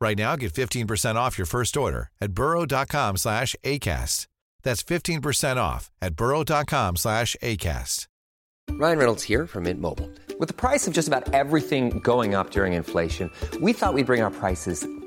Right now, get 15% off your first order at burrow.com slash ACAST. That's 15% off at burrow.com slash ACAST. Ryan Reynolds here from Mint Mobile. With the price of just about everything going up during inflation, we thought we'd bring our prices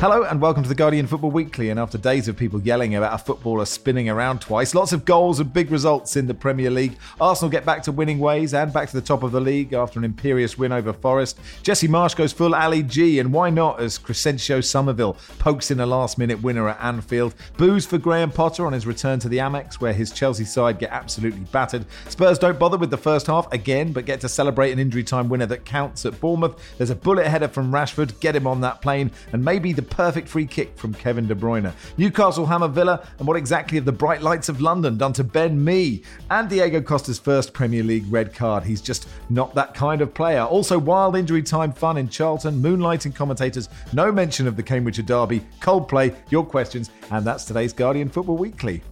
Hello and welcome to the Guardian Football Weekly. And after days of people yelling about a footballer spinning around twice, lots of goals and big results in the Premier League. Arsenal get back to winning ways and back to the top of the league after an imperious win over Forest. Jesse Marsh goes full Ali G, and why not as Crysencio Summerville pokes in a last minute winner at Anfield. Boos for Graham Potter on his return to the Amex, where his Chelsea side get absolutely battered. Spurs don't bother with the first half again, but get to celebrate an injury time winner that counts at Bournemouth. There's a bullet header from Rashford, get him on that plane, and maybe the perfect free kick from Kevin De Bruyne. Newcastle hammer Villa, and what exactly have the bright lights of London done to Ben Mee? And Diego Costa's first Premier League red card. He's just not that kind of player. Also, wild injury time fun in Charlton, moonlighting commentators, no mention of the Cambridgeshire Derby, Coldplay, your questions, and that's today's Guardian Football Weekly.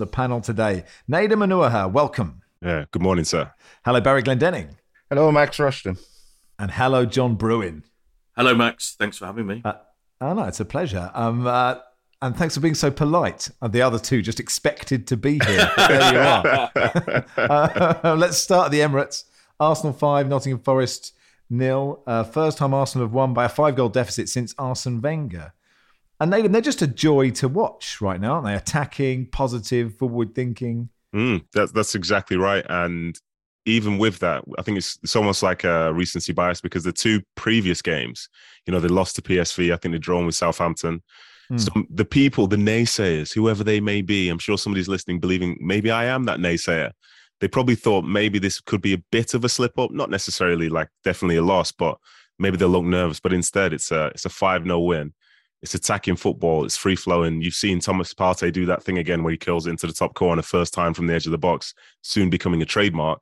The panel today, Nedum Onuoha, welcome. Yeah, good morning, sir. Hello, Barry Glendenning. Hello, Max Rushden. And hello, John Brewin. Hello, Max. Thanks for having me. Uh, oh, no, it's a pleasure. Um, uh, and thanks for being so polite. And the other two just expected to be here. There you are. uh, let's start at the Emirates. Arsenal 5, Nottingham Forest nil. Uh, first time Arsenal have won by a five goal deficit since Arsene Wenger. And Nedum, they're just a joy to watch right now, aren't they? Attacking, positive, forward thinking. Mm, that, that's exactly right. And even with that, I think it's, it's almost like a recency bias because the two previous games, you know, they lost to PSV. I think they drawn with Southampton. Mm. So the people, the naysayers, whoever they may be, I'm sure somebody's listening, believing maybe I am that naysayer. They probably thought maybe this could be a bit of a slip up, not necessarily like definitely a loss, but maybe they'll look nervous. But instead, it's a it's a five 0 win. It's attacking football. It's free flowing. You've seen Thomas Partey do that thing again where he kills into the top corner first time from the edge of the box, soon becoming a trademark.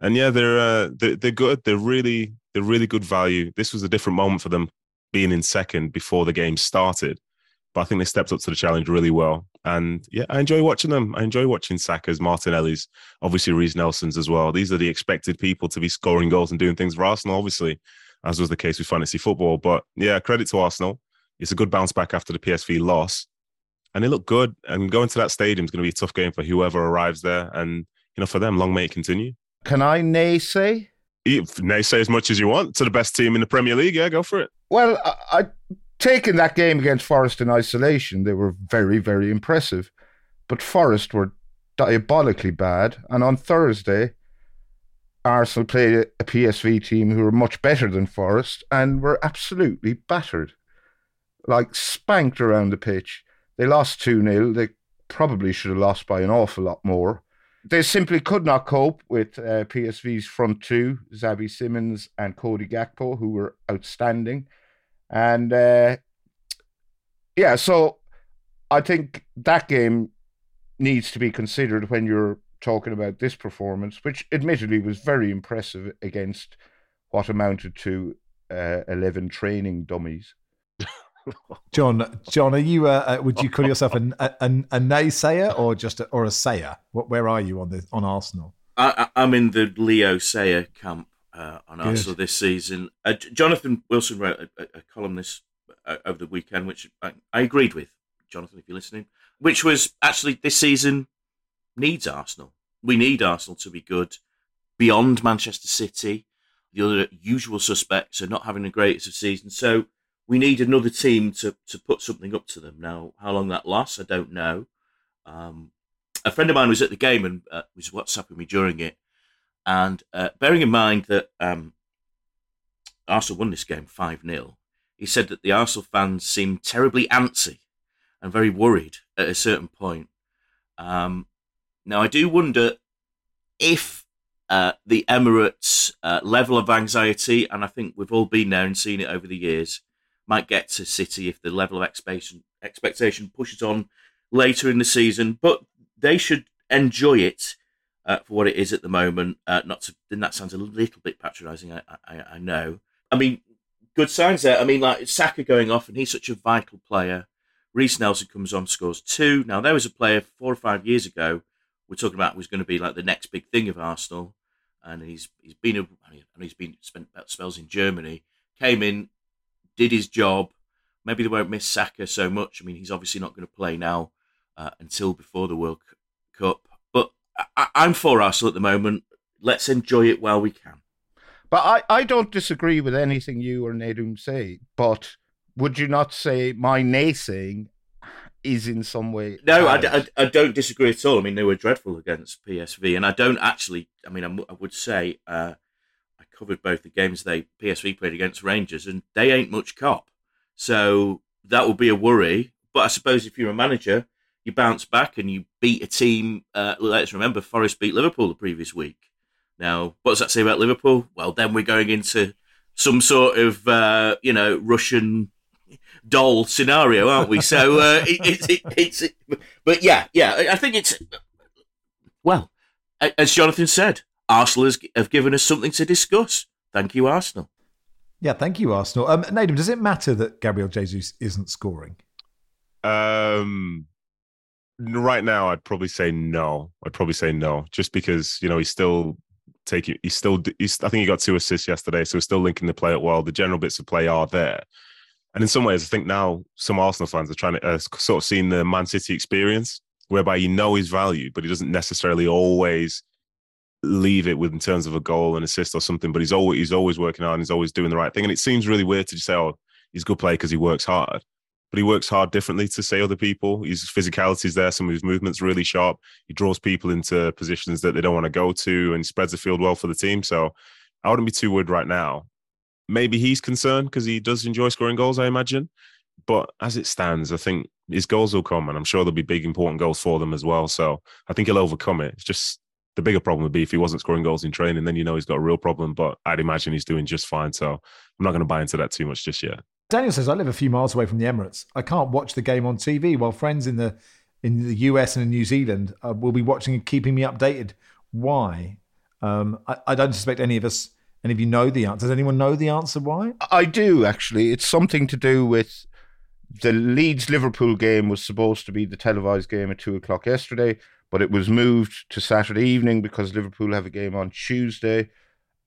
And yeah, they're uh, they're, they're good. They're really they're really good value. This was a different moment for them being in second before the game started, but I think they stepped up to the challenge really well. And yeah, I enjoy watching them. I enjoy watching Saka's, Martinelli's, obviously Reiss Nelson's as well. These are the expected people to be scoring goals and doing things for Arsenal, obviously, as was the case with fantasy football. But yeah, credit to Arsenal. It's a good bounce back after the PSV loss. And they look good. And going to that stadium is going to be a tough game for whoever arrives there. And, you know, for them, long may it continue. Can I naysay? If naysay as much as you want to the best team in the Premier League. Yeah, go for it. Well, I, I taken that game against Forest in isolation. They were very, very impressive. But Forest were diabolically bad. And on Thursday, Arsenal played a PSV team who were much better than Forest and were absolutely battered. Like spanked around the pitch. They lost 2 0. They probably should have lost by an awful lot more. They simply could not cope with uh, PSV's front two, Xavi Simons and Cody Gakpo, who were outstanding. And uh, yeah, so I think that game needs to be considered when you're talking about this performance, which admittedly was very impressive against what amounted to uh, 11 training dummies. John, John, are you? Uh, would you call yourself a, a, a naysayer or just a, or a sayer? What, where are you on the on Arsenal? I, am in the Leo Sayer camp uh, on Good. Arsenal this season. Uh, Jonathan Wilson wrote a, a column this uh, over the weekend, which I, I, agreed with. Jonathan, if you're listening, which was actually this season needs Arsenal. We need Arsenal to be good beyond Manchester City. The other usual suspects are not having the greatest of seasons. So we need another team to, to put something up to them. Now, how long that lasts, I don't know. Um, a friend of mine was at the game and uh, was WhatsApping me during it. And uh, bearing in mind that um, Arsenal won this game 5 0, he said that the Arsenal fans seemed terribly antsy and very worried at a certain point. Um, now, I do wonder if uh, the Emirates' uh, level of anxiety, and I think we've all been there and seen it over the years, might get to City if the level of expectation, expectation pushes on later in the season. But they should enjoy it uh, for what it is at the moment. Uh, not to, then that sounds a little bit patronising. I, I, I know. I mean, good signs there. I mean, like Saka going off, and he's such a vital player. Reiss Nelson comes on, scores two. Now there was a player four or five years ago we're talking about was going to be like the next big thing of Arsenal, and he's he's been a, and he's been spent spells in Germany. Came in, did his job. Maybe they won't miss Saka so much. I mean, he's obviously not going to play now uh, until before the World Cup. But I, I'm for Arsenal at the moment. Let's enjoy it while we can. But I, I don't disagree with anything you or Nedum say. But would you not say my naysaying is in some way? No, I, I, I, don't disagree at all. I mean, they were dreadful against PSV, and I don't actually. I mean, I, would say uh, covered both the games they PSV played against Rangers, and they ain't much cop. So that would be a worry. But I suppose if you're a manager, you bounce back and you beat a team. Uh, let's remember, Forest beat Liverpool the previous week. Now, what does that say about Liverpool? Well, then we're going into some sort of uh, you know Russian doll scenario, aren't we? So uh, it, it, it, it's, but yeah, yeah, I think it's well, as Jonathan said, Arsenal has, have given us something to discuss. Thank you, Arsenal. Yeah, thank you, Arsenal. Um, Nedum, does it matter that Gabriel Jesus isn't scoring? Um, right now, I'd probably say no. I'd probably say no, just because you know he's still taking. He's still. He's, I think he got two assists yesterday, so he's still linking the play up well. The general bits of play are there. And in some ways, I think now some Arsenal fans are trying to uh, sort of seeing the Man City experience, whereby you know his value, but he doesn't necessarily always leave it with in terms of a goal and assist or something. But he's always he's always working hard and he's always doing the right thing. And it seems really weird to just say, "Oh, he's a good player because he works hard." But he works hard differently to say other people. His physicality is there. Some of his movements really sharp. He draws people into positions that they don't want to go to, and spreads the field well for the team. So I wouldn't be too worried right now maybe he's concerned because he does enjoy scoring goals, I imagine. But as it stands, I think his goals will come, and I'm sure there'll be big, important goals for them as well. So I think he'll overcome it. It's just the bigger problem would be if he wasn't scoring goals in training, then you know he's got a real problem. But I'd imagine he's doing just fine. So I'm not going to buy into that too much just yet. Daniel says, I live a few miles away from the Emirates. I can't watch the game on TV while friends in the in the US and in New Zealand uh, will be watching and keeping me updated. Why? Um, I, I don't suspect any of us and if you know the answer, does anyone know the answer why? I do actually. It's something to do with the Leeds Liverpool game was supposed to be the televised game at two o'clock yesterday, but it was moved to Saturday evening because Liverpool have a game on Tuesday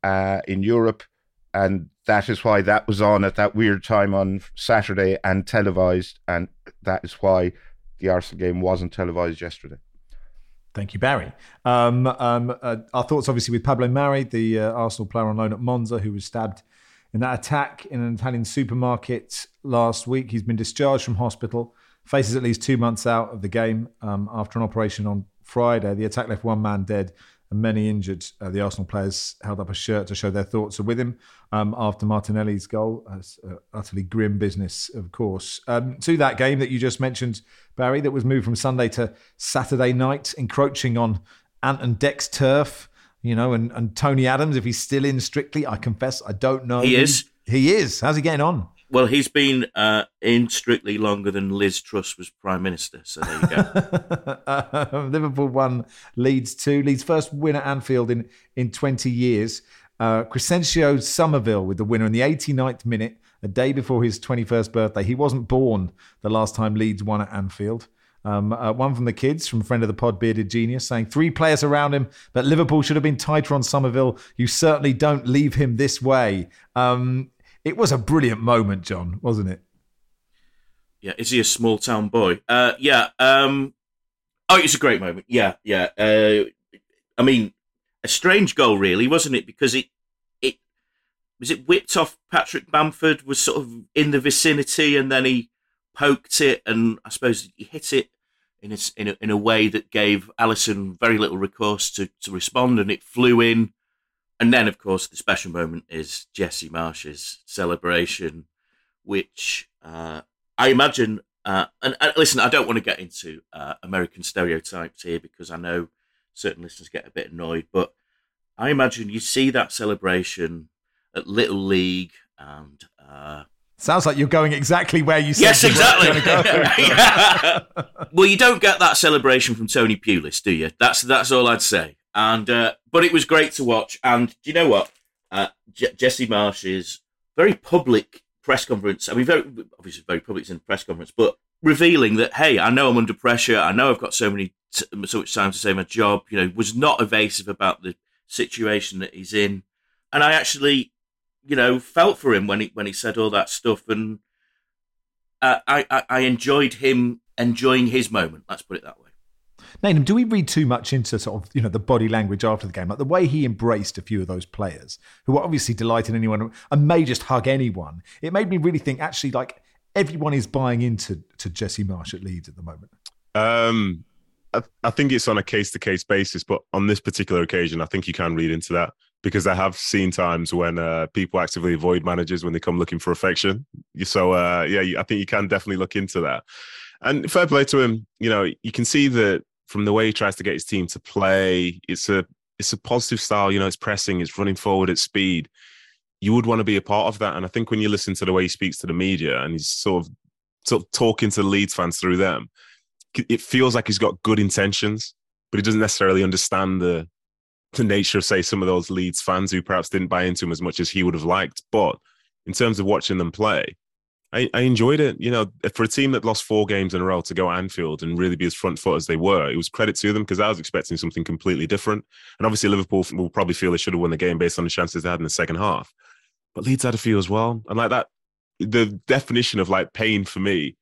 uh, in Europe, and that is why that was on at that weird time on Saturday and televised, and that is why the Arsenal game wasn't televised yesterday. Thank you, Barry. Um, um, uh, our thoughts, obviously, with Pablo Mari, the uh, Arsenal player on loan at Monza, who was stabbed in that attack in an Italian supermarket last week. He's been discharged from hospital, faces at least two months out of the game um, after an operation on Friday. The attack left one man dead and many injured. Uh, the Arsenal players held up a shirt to show their thoughts are with him um, after Martinelli's goal. That's uh, utterly grim business, of course. Um, to that game that you just mentioned, Barry, that was moved from Sunday to Saturday night, encroaching on Ant and Dec's turf. You know, and, and Tony Adams, if he's still in strictly, I confess I don't know. He is. He is. How's he getting on? Well, he's been uh, in strictly longer than Liz Truss was prime minister. So there you go. Liverpool won, Leeds two, Leeds first win at Anfield in in twenty years. Uh, Crysencio Summerville with the winner in the 89th minute, a day before his 21st birthday. He wasn't born the last time Leeds won at Anfield. Um, uh, one from the kids, from friend of the pod, Bearded Genius, saying three players around him, but Liverpool should have been tighter on Summerville. You certainly don't leave him this way. Um, it was a brilliant moment, John, wasn't it? Yeah, is he a small town boy? Uh, yeah. Um, Oh, it's a great moment. Yeah, yeah. Uh, I mean, a strange goal, really, wasn't it? Because it it was it whipped off Patrick Bamford was sort of in the vicinity, and then he poked it, and I suppose he hit it in a, in a, in a way that gave Alisson very little recourse to, to respond, and it flew in. And then, of course, the special moment is Jesse Marsh's celebration, which uh, I imagine. Uh, and, and, listen, I don't want to get into uh, American stereotypes here because I know certain listeners get a bit annoyed, but I imagine you see that celebration at Little League and uh, Sounds like you're going exactly where you said. Yes, exactly. well, you don't get that celebration from Tony Pulis, do you? That's that's all I'd say. And uh, but it was great to watch. And do you know what? Uh, J- Jesse Marsh's very public press conference. I mean, very obviously very public in press conference, but revealing that hey, I know I'm under pressure. I know I've got so many t- so much time to save my job. You know, was not evasive about the situation that he's in. And I actually you know, felt for him when he when he said all that stuff, and uh, I, I, I enjoyed him enjoying his moment. Let's put it that way. Nedum, do we read too much into sort of you know the body language after the game, like the way he embraced a few of those players who were obviously delighting anyone and may just hug anyone? It made me really think actually like everyone is buying into to Jesse Marsh at Leeds at the moment. Um, I, I think it's on a case to case basis, but on this particular occasion, I think you can read into that because I have seen times when uh, people actively avoid managers when they come looking for affection. So uh, yeah, I think you can definitely look into that. And fair play to him. You know, you can see that from the way he tries to get his team to play. It's a it's a positive style. You know, it's pressing, it's running forward at speed. You would want to be a part of that. And I think when you listen to the way he speaks to the media and he's sort of sort of talking to Leeds fans through them, it feels like he's got good intentions, but he doesn't necessarily understand the the nature of say some of those Leeds fans who perhaps didn't buy into him as much as he would have liked. But in terms of watching them play, I, I, enjoyed it. You know, for a team that lost four games in a row to go Anfield and really be as front foot as they were, it was credit to them because I was expecting something completely different. And obviously, Liverpool will probably feel they should have won the game based on the chances they had in the second half. But Leeds had a few as well, and like that, the definition of like pain for me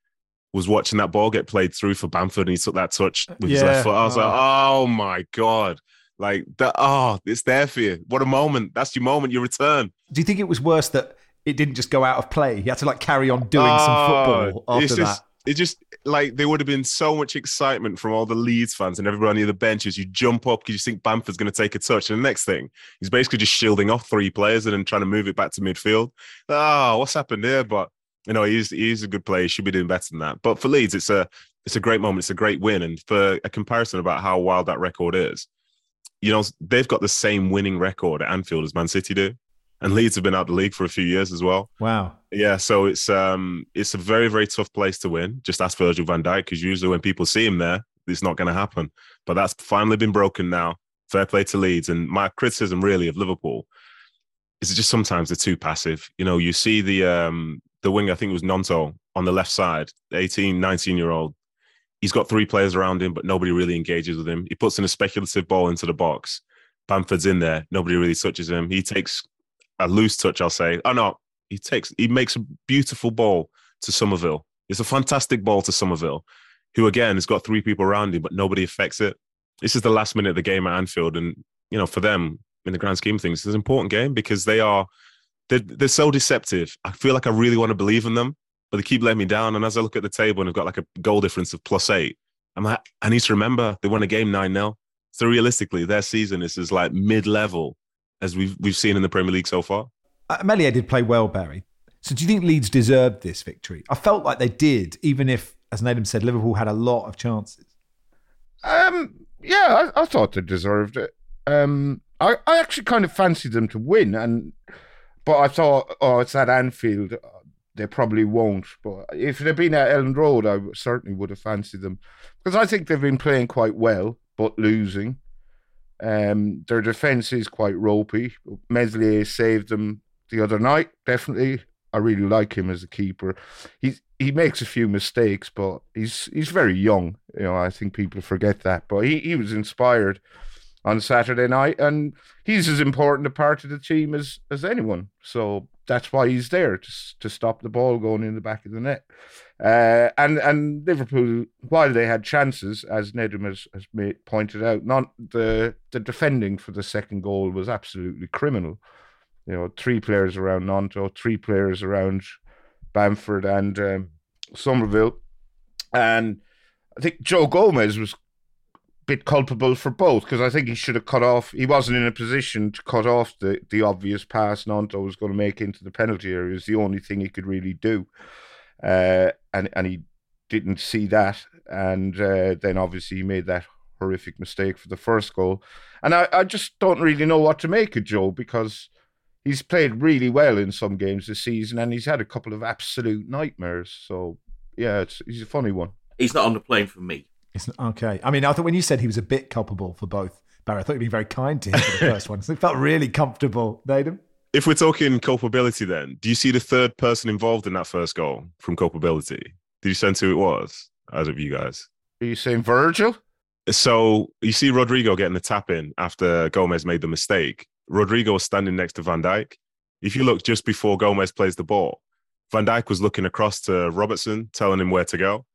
was watching that ball get played through for Bamford and he took that touch with yeah. his left foot. I was oh. like, oh my god. Like that, oh, it's there for you. What a moment! That's your moment, your return. Do you think it was worse that it didn't just go out of play? He had to like carry on doing oh, some ah, football after just, that. It just like there would have been so much excitement from all the Leeds fans and everybody on the benches. You jump up because you think Bamford's going to take a touch, and the next thing he's basically just shielding off three players and then trying to move it back to midfield. Oh, what's happened here? But you know, he's he's a good player. He should be doing better than that. But for Leeds, it's a it's a great moment. It's a great win, and for a comparison about how wild that record is, you know, they've got the same winning record at Anfield as Man City do. And Leeds have been out the league for a few years as well. Wow. Yeah, so it's um it's a very, very tough place to win. Just ask Virgil van Dijk, because usually when people see him there, it's not gonna happen. But that's finally been broken now. Fair play to Leeds. And my criticism really of Liverpool is just sometimes they're too passive. You know, you see the um the wing, I think it was Gnonto on the left side, 18, 19 year old he's got three players around him, but nobody really engages with him. He puts in a speculative ball into the box. Bamford's in there. Nobody really touches him. He takes a loose touch, I'll say. Oh no, he takes he makes a beautiful ball to Summerville. It's a fantastic ball to Summerville, who again has got three people around him, but nobody affects it. This is the last minute of the game at Anfield, and you know, for them, in the grand scheme of things, it's an important game because they are they're, they're so deceptive. I feel like I really want to believe in them, but they keep letting me down. And as I look at the table and I've got like a goal difference of plus eight, I'm like, I need to remember they won a game 9 0. So realistically, their season is as like mid level as we've we've seen in the Premier League so far. Uh, Meslier did play well, Barry. So do you think Leeds deserved this victory? I felt like they did, even if, as Nedum said, Liverpool had a lot of chances. Um, yeah, I, I thought they deserved it. Um, I, I actually kind of fancied them to win, and but I thought, oh, it's at Anfield they probably won't. But if they'd been at Elland Road, I certainly would have fancied them because I think they've been playing quite well, but losing. Um, their defense is quite ropey. Meslier saved them the other night. Definitely, I really like him as a keeper. He's he makes a few mistakes, but he's he's very young. You know, I think people forget that. But he, he was inspired on Saturday night, and he's as important a part of the team as as anyone. So that's why he's there to to stop the ball going in the back of the net. Uh, and and Liverpool, while they had chances, as Nedum has, has made, pointed out, not the the defending for the second goal was absolutely criminal. You know, three players around Gnonto, three players around Bamford and um, Summerville, and I think Joe Gomez was a bit culpable for both because I think he should have cut off. He wasn't in a position to cut off the the obvious pass Gnonto was going to make into the penalty area. Is the only thing he could really do. Uh, and and he didn't see that, and uh, then obviously he made that horrific mistake for the first goal. And I, I just don't really know what to make of Joe because he's played really well in some games this season, and he's had a couple of absolute nightmares. So yeah, it's he's a funny one. He's not on the plane for me. It's okay. I mean, I thought when you said he was a bit culpable for both, Barry, I thought you'd be very kind to him for the first one. So it felt really comfortable, Nedum if we're talking culpability, then do you see the third person involved in that first goal from culpability? Did you sense who it was out of you guys? Are you saying Virgil? So you see Rodrigo getting the tap in after Gomez made the mistake. Rodrigo was standing next to Van Dijk. If you look just before Gomez plays the ball, Van Dijk was looking across to Robertson, telling him where to go.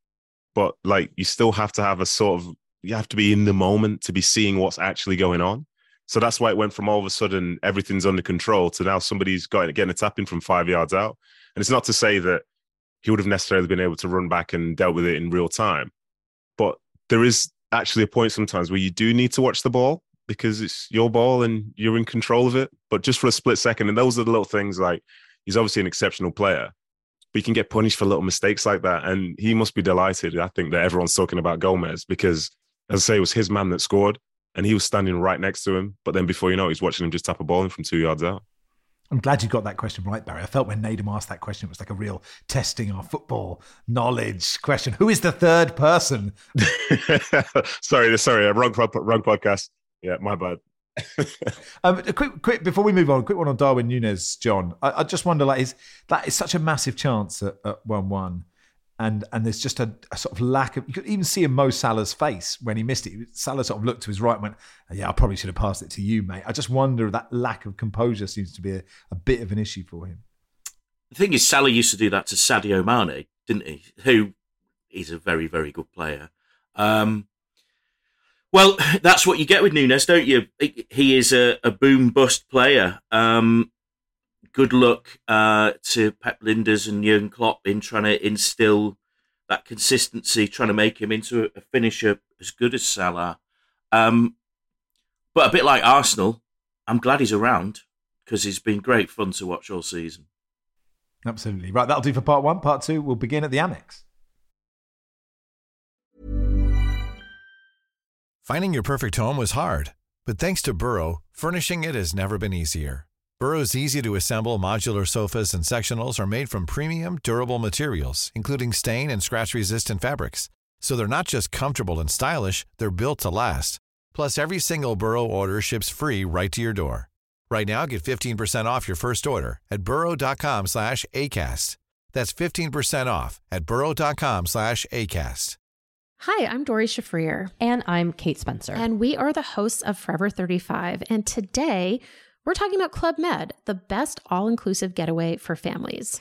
But like, you still have to have a sort of, you have to be in the moment to be seeing what's actually going on. So that's why it went from all of a sudden everything's under control to now somebody's got, getting a tap in from five yards out. And it's not to say that he would have necessarily been able to run back and dealt with it in real time. But there is actually a point sometimes where you do need to watch the ball because it's your ball and you're in control of it. But just for a split second, and those are the little things like he's obviously an exceptional player, but you can get punished for little mistakes like that. And he must be delighted, I think, that everyone's talking about Gomez because, as I say, it was his man that scored and he was standing right next to him. But then before you know, it, he's watching him just tap a ball in from two yards out. I'm glad you got that question right, Barry. I felt when Nedum asked that question, it was like a real testing our football knowledge question. Who is the third person? sorry, sorry, wrong, wrong podcast. Yeah, my bad. um, a quick, quick before we move on, a quick one on Darwin Nunez, John. I, I just wonder, like, is that is such a massive chance at, at one-one and and there's just a, a, sort of lack of. You could even see in Mo Salah's face when he missed it. Salah sort of looked to his right and went, "Yeah, I probably should have passed it to you, mate." I just wonder if that lack of composure seems to be a, a bit of an issue for him. The thing is, Salah used to do that to Sadio Mane, didn't he? Who is a very very good player. Um, well, that's what you get with Nunez, don't you? He is a, a boom bust player. Um, good luck uh, to Pep Lijnders and Jurgen Klopp in trying to instill that consistency, trying to make him into a finisher as good as Salah. Um, but a bit like Arsenal, I'm glad he's around because he's been great fun to watch all season. Absolutely. Right, that'll do for part one. Part two, we'll begin at the Amex. Finding your perfect home was hard, but thanks to Burrow, furnishing it has never been easier. Burrow's easy to assemble modular sofas and sectionals are made from premium, durable materials, including stain and scratch resistant fabrics. So they're not just comfortable and stylish, they're built to last. Plus, every single Burrow order ships free right to your door. Right now, get 15% off your first order at burrow.com slash ACAST. That's 15% off at burrow.com slash ACAST. Hi, I'm Doree Shafrir. And I'm Kate Spencer. And we are the hosts of Forever 35. And today, we're talking about Club Med, the best all inclusive getaway for families.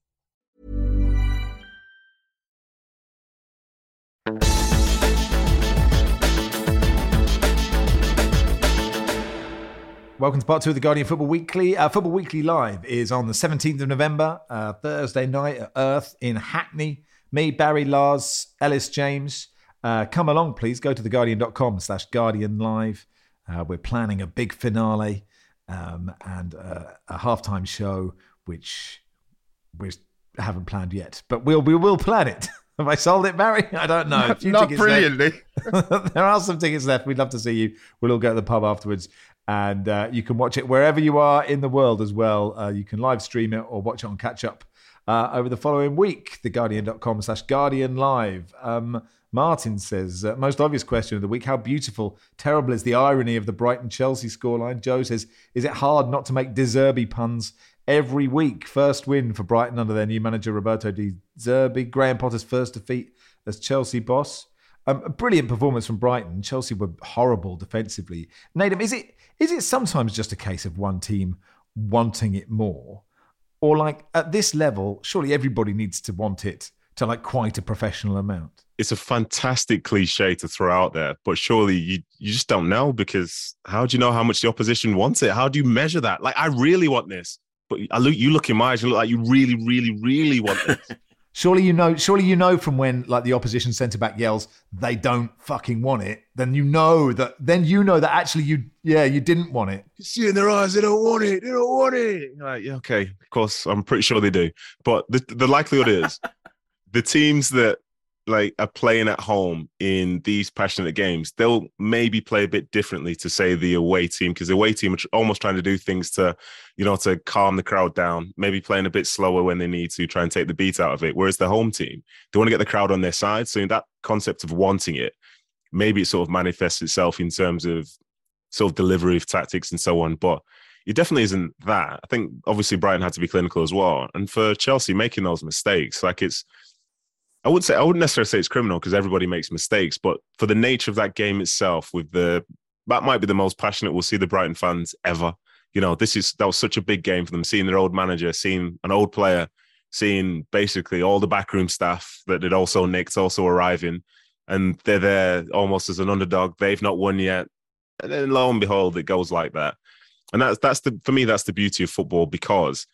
Welcome to part two of the Guardian Football Weekly. Uh, Football Weekly Live is on the 17th of November, uh, Thursday night at Earth in Hackney. Me, Barry, Lars, Ellis, James. Uh, come along, please. Go to theguardian.com slash Guardian Live. Uh, we're planning a big finale um, and uh, a halftime show, which we haven't planned yet, but we'll we will plan it. Have I sold it, Barry? I don't know. Not, not brilliantly. there are some tickets left. We'd love to see you. We'll all go to the pub afterwards. And uh, you can watch it wherever you are in the world as well. Uh, you can live stream it or watch it on catch up uh, over the following week. TheGuardian.com slash Guardian Live. Um, Martin says, uh, most obvious question of the week, how beautiful, terrible is the irony of the Brighton Chelsea scoreline? Joe says, is it hard not to make De Zerbi puns every week? First win for Brighton under their new manager, Roberto De Zerbi. Graham Potter's first defeat as Chelsea boss. Um, a brilliant performance from Brighton. Chelsea were horrible defensively. Nedum, is it is it sometimes just a case of one team wanting it more? Or like at this level, surely everybody needs to want it to like quite a professional amount. It's a fantastic cliche to throw out there, but surely you you just don't know because how do you know how much the opposition wants it? How do you measure that? Like I really want this, but I look you look in my eyes, you look like you really, really, really want this. Surely you know. Surely you know from when like the opposition centre back yells, "They don't fucking want it." Then you know that. Then you know that actually you, yeah, you didn't want it. You see in their eyes, they don't want it. They don't want it. You're like, yeah, okay, of course, I'm pretty sure they do. But the the likelihood is, the teams that like are playing at home in these passionate games, they'll maybe play a bit differently to say the away team because the away team are almost trying to do things to, you know, to calm the crowd down, maybe playing a bit slower when they need to try and take the beat out of it. Whereas the home team, they want to get the crowd on their side. So in that concept of wanting it, maybe it sort of manifests itself in terms of sort of delivery of tactics and so on. But it definitely isn't that. I think obviously Brighton had to be clinical as well. And for Chelsea making those mistakes, like it's I would say I wouldn't necessarily say it's criminal because everybody makes mistakes, but for the nature of that game itself, with the that might be the most passionate we'll see the Brighton fans ever. You know, this is that was such a big game for them. Seeing their old manager, seeing an old player, seeing basically all the backroom staff that had also nicked also arriving, and they're there almost as an underdog. They've not won yet, and then lo and behold, it goes like that. And that's that's the for me that's the beauty of football because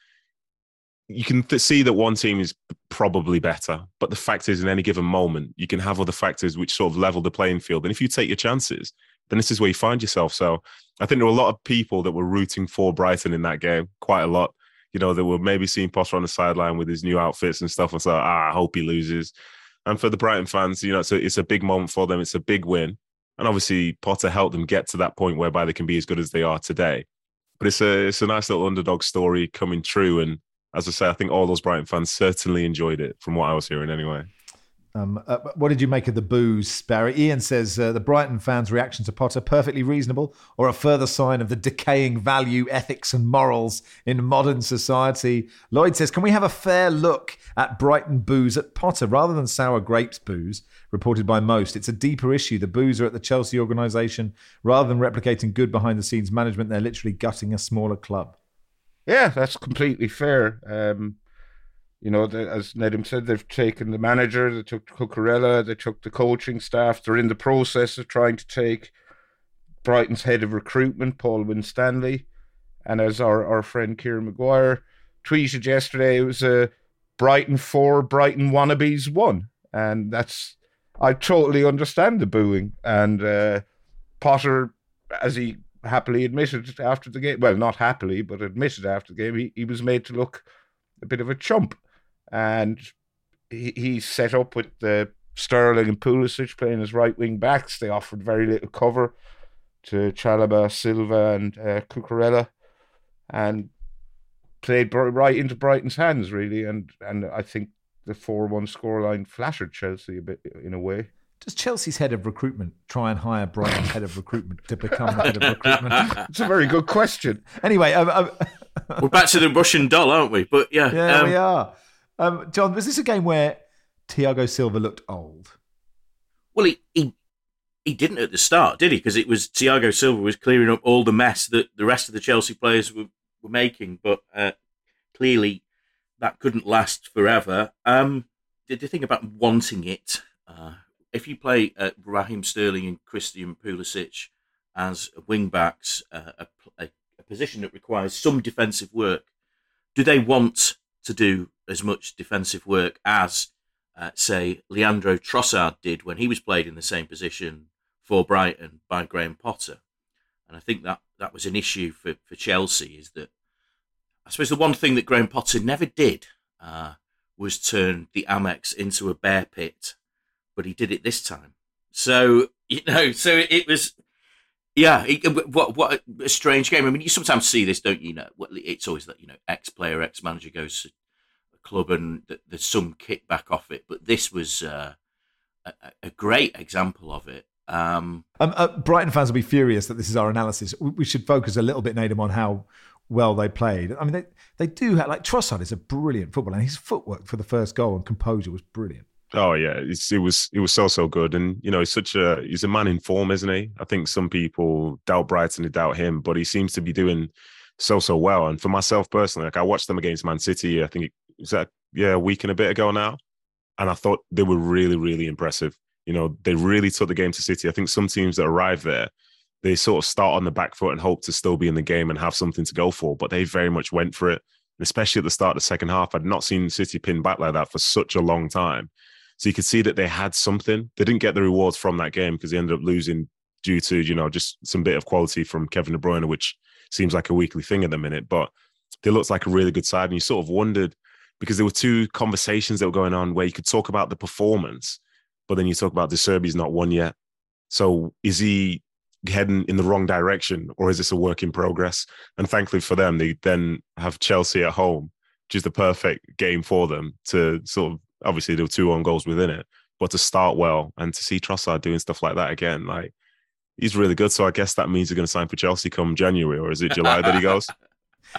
you can th- see that one team is probably better, but the fact is, in any given moment, you can have other factors which sort of level the playing field. And if you take your chances, then this is where you find yourself. So I think there were a lot of people that were rooting for Brighton in that game, quite a lot. You know, they were maybe seeing Potter on the sideline with his new outfits and stuff, and so ah, I hope he loses. And for the Brighton fans, you know, it's a, it's a big moment for them. It's a big win, and obviously Potter helped them get to that point whereby they can be as good as they are today. But it's a it's a nice little underdog story coming true, and as I say, I think all those Brighton fans certainly enjoyed it, from what I was hearing anyway. Um, uh, what did you make of the boos, Barry? Ian says uh, the Brighton fans' reaction to Potter perfectly reasonable, or a further sign of the decaying value, ethics, and morals in modern society. Lloyd says, "Can we have a fair look at Brighton boos at Potter rather than sour grapes boos Reported by most, it's a deeper issue. The boos are at the Chelsea organisation rather than replicating good behind-the-scenes management. They're literally gutting a smaller club. Yeah, that's completely fair. Um, you know, the, as Nedum said, they've taken the manager, they took Cucurella, they took the coaching staff. They're in the process of trying to take Brighton's head of recruitment, Paul Winstanley. And as our, our friend Kieran Maguire tweeted yesterday, it was a Brighton 4, Brighton wannabes 1. And that's, I totally understand the booing. And uh, Potter, as he happily admitted after the game. Well, not happily, but admitted after the game, he, he was made to look a bit of a chump. And he, he set up with the Sterling and Pulisic playing as right wing backs. They offered very little cover to Chalobah, Silva, and uh, Cucurella, and played right into Brighton's hands, really. And and I think the 4 1 scoreline flattered Chelsea a bit in a way. Does Chelsea's head of recruitment try and hire Brighton's head of recruitment to become the head of recruitment? It's a very good question. Anyway, um, um, we're back to the Russian doll, aren't we? But yeah, yeah, um, we are. Um, John, was this a game where Thiago Silva looked old? Well, he he, he didn't at the start, did he? Because it was Thiago Silva was clearing up all the mess that the rest of the Chelsea players were, were making, but uh, clearly that couldn't last forever. Um, did you think about wanting it? Uh, if you play uh, Raheem Sterling and Christian Pulisic as wing backs, uh, a, a, a, position that requires some defensive work, do they want to do as much defensive work as, uh, say, Leandro Trossard did when he was played in the same position for Brighton by Graham Potter? And I think that that was an issue for, for Chelsea is that I suppose the one thing that Graham Potter never did uh, was turn the Amex into a bear pit but he did it this time. So you know, so it was, yeah. It, what what a strange game. I mean, you sometimes see this, don't you? Know, it's always that you know, ex player, ex manager goes to a club and th- there's some kickback off it. But this was uh, a, a, great example of it. Um, um, uh, Brighton fans will be furious that this is our analysis. We, we should focus a little bit, Nedum, on how well they played. I mean, they, they do have, like, Trossard is a brilliant footballer, and his footwork for the first goal and composure was brilliant. Oh yeah, it's, it was it was so so good, and you know he's such a he's a man in form, isn't he? I think some people doubt Brighton and doubt him, but he seems to be doing so so well. And for myself personally, like I watched them against Man City, I think it was that yeah a week and a bit ago now, and I thought they were really really impressive. You know, they really took the game to City. I think some teams that arrive there, they sort of start on the back foot and hope to still be in the game and have something to go for, but they very much went for it. Especially at the start of the second half, I'd not seen City pin back like that for such a long time. So you could see that they had something. They didn't get the rewards from that game because they ended up losing due to, you know, just some bit of quality from Kevin De Bruyne, which seems like a weekly thing at the minute. But they looked like a really good side. And you sort of wondered because there were two conversations that were going on where you could talk about the performance, but then you talk about De Zerbi's not won yet. So is he heading in the wrong direction or is this a work in progress? And thankfully for them, they then have Chelsea at home, which is the perfect game for them to sort of obviously there were two on goals within it, but to start well and to see Trossard doing stuff like that again, like he's really good. So I guess that means he's going to sign for Chelsea come January, or is it July that he goes?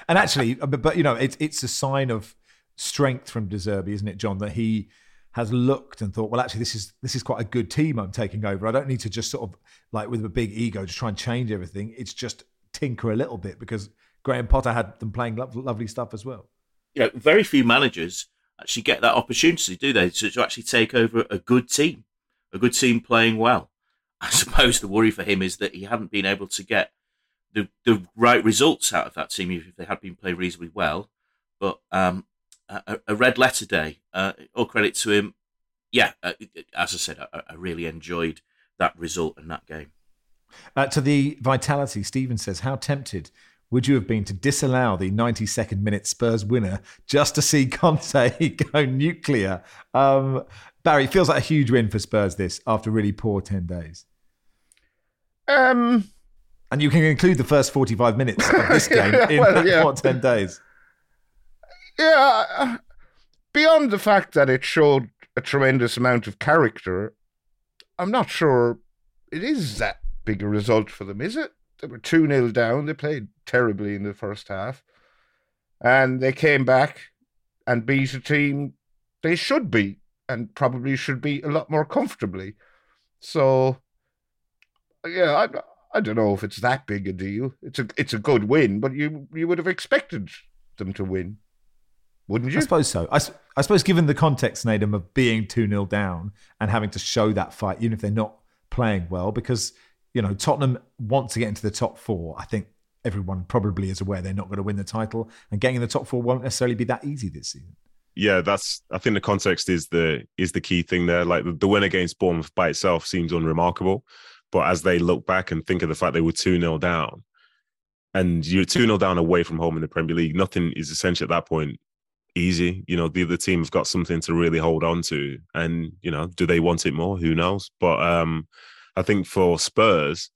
And actually, uh, but, but you know, it's it's a sign of strength from De Zerbi, isn't it, John? That he has looked and thought, well, actually, this is this is quite a good team I'm taking over. I don't need to just sort of like with a big ego to try and change everything. It's just tinker a little bit because Graham Potter had them playing lo- lovely stuff as well. Yeah, very few managers actually get that opportunity, do they, to, to actually take over a good team, a good team playing well. I suppose the worry for him is that he hadn't been able to get the the right results out of that team if they had been playing reasonably well. But um, a, a, red letter day. Uh, all credit to him. Yeah, uh, as I said, I, I, really enjoyed that result and that game. Uh, to the vitality, Stephen says, "How tempted would you have been to disallow the 92nd minute Spurs winner just to see Conte go nuclear? Um, Barry, feels like a huge win for Spurs this after really poor 10 days. Um, and you can include the first 45 minutes of this game in well, yeah. what, 10 days? Yeah. Beyond the fact that it showed a tremendous amount of character, I'm not sure it is that big a result for them, is it? They were 2 0 down. They played terribly in the first half. And they came back and beat a team they should beat and probably should beat a lot more comfortably. So, yeah, I, I don't know if it's that big a deal. It's a it's a good win, but you you would have expected them to win, wouldn't you? I suppose so. I, I suppose given the context, Nedum, of being 2 0 down and having to show that fight, even if they're not playing well, because you know, Tottenham want to get into the top four. I think everyone probably is aware they're not going to win the title, and getting in the top four won't necessarily be that easy this season. Yeah, that's. I think the context is the is the key thing there. Like the, win against Bournemouth by itself seems unremarkable, but as they look back and think of the fact they were two 0 down, and you're two 0 down away from home in the Premier League, nothing is essentially at that point easy. You know, the other team have got something to really hold on to, and you know, do they want it more? Who knows? But um, I think for Spurs,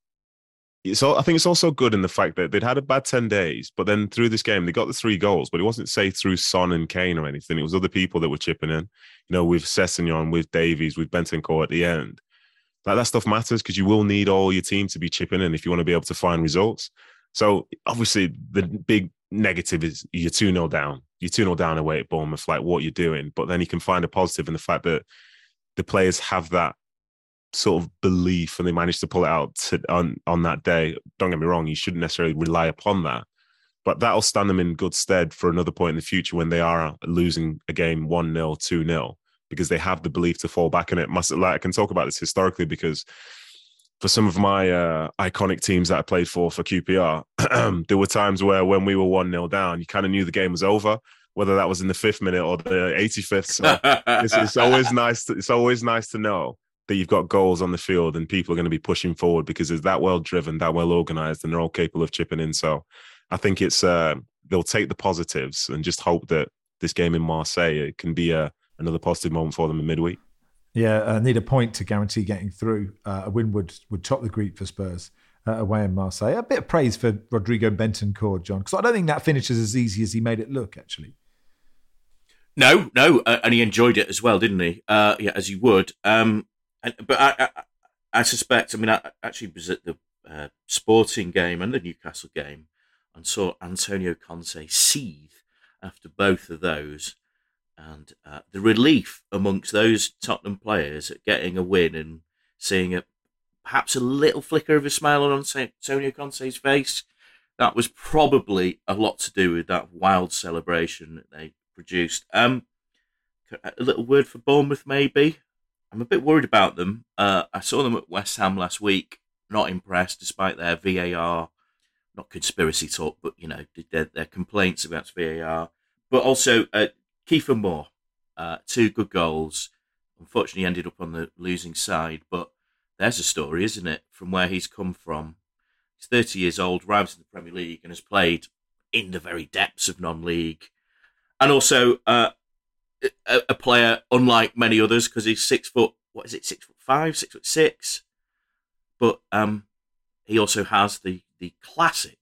all, I think it's also good in the fact that they'd had a bad 10 days, but then through this game, they got the three goals, but it wasn't, say, through Son and Kane or anything. It was other people that were chipping in, you know, with Sessegnon, with Davies, with Bentancur at the end. Like that stuff matters because you will need all your team to be chipping in if you want to be able to find results. So obviously, the big negative is you're 2 0 down. You're 2 0 down away at Bournemouth, like what you're doing. But then you can find a positive in the fact that the players have that sort of belief and they managed to pull it out to, on on that day. Don't get me wrong, you shouldn't necessarily rely upon that, but that'll stand them in good stead for another point in the future when they are losing a game one 0 two 0 because they have the belief to fall back in it. Must like I can talk about this historically because for some of my uh, iconic teams that I played for for QPR, there were times where when we were one 0 down, you kind of knew the game was over whether that was in the fifth minute or the 85th. So it's, it's, always nice. To, it's always nice to know that you've got goals on the field and people are going to be pushing forward because it's that well driven, that well organized, and they're all capable of chipping in. So I think it's uh, they'll take the positives and just hope that this game in Marseille can be a, another positive moment for them in midweek. Yeah, uh, need a point to guarantee getting through. Uh, a win would would top the group for Spurs uh, away in Marseille. A bit of praise for Rodrigo Bentancur, John, because I don't think that finish finishes as easy as he made it look. Actually, No, no, uh, and he enjoyed it as well, didn't he? Uh, yeah, as you would. Um, and, but I, I, I suspect. I mean, I actually was at the uh, Sporting game and the Newcastle game, and saw Antonio Conte seethe after both of those, and uh, the relief amongst those Tottenham players at getting a win and seeing a perhaps a little flicker of a smile on Antonio Conte's face. That was probably a lot to do with that wild celebration that they produced. Um, a little word for Bournemouth, maybe. I'm a bit worried about them. Uh, I saw them at West Ham last week. Not impressed, despite their VAR, not conspiracy talk, but you know their, their complaints about VAR. But also uh, Kiefer Moore, uh, two good goals. Unfortunately, ended up on the losing side, but there's a story, isn't it, from where he's come from. He's 30 years old, arrives in the Premier League, and has played in the very depths of non-league, and also uh, a, a, player unlike many others because he's six foot. What is it? Six foot five, six foot six. But um, he also has the the classic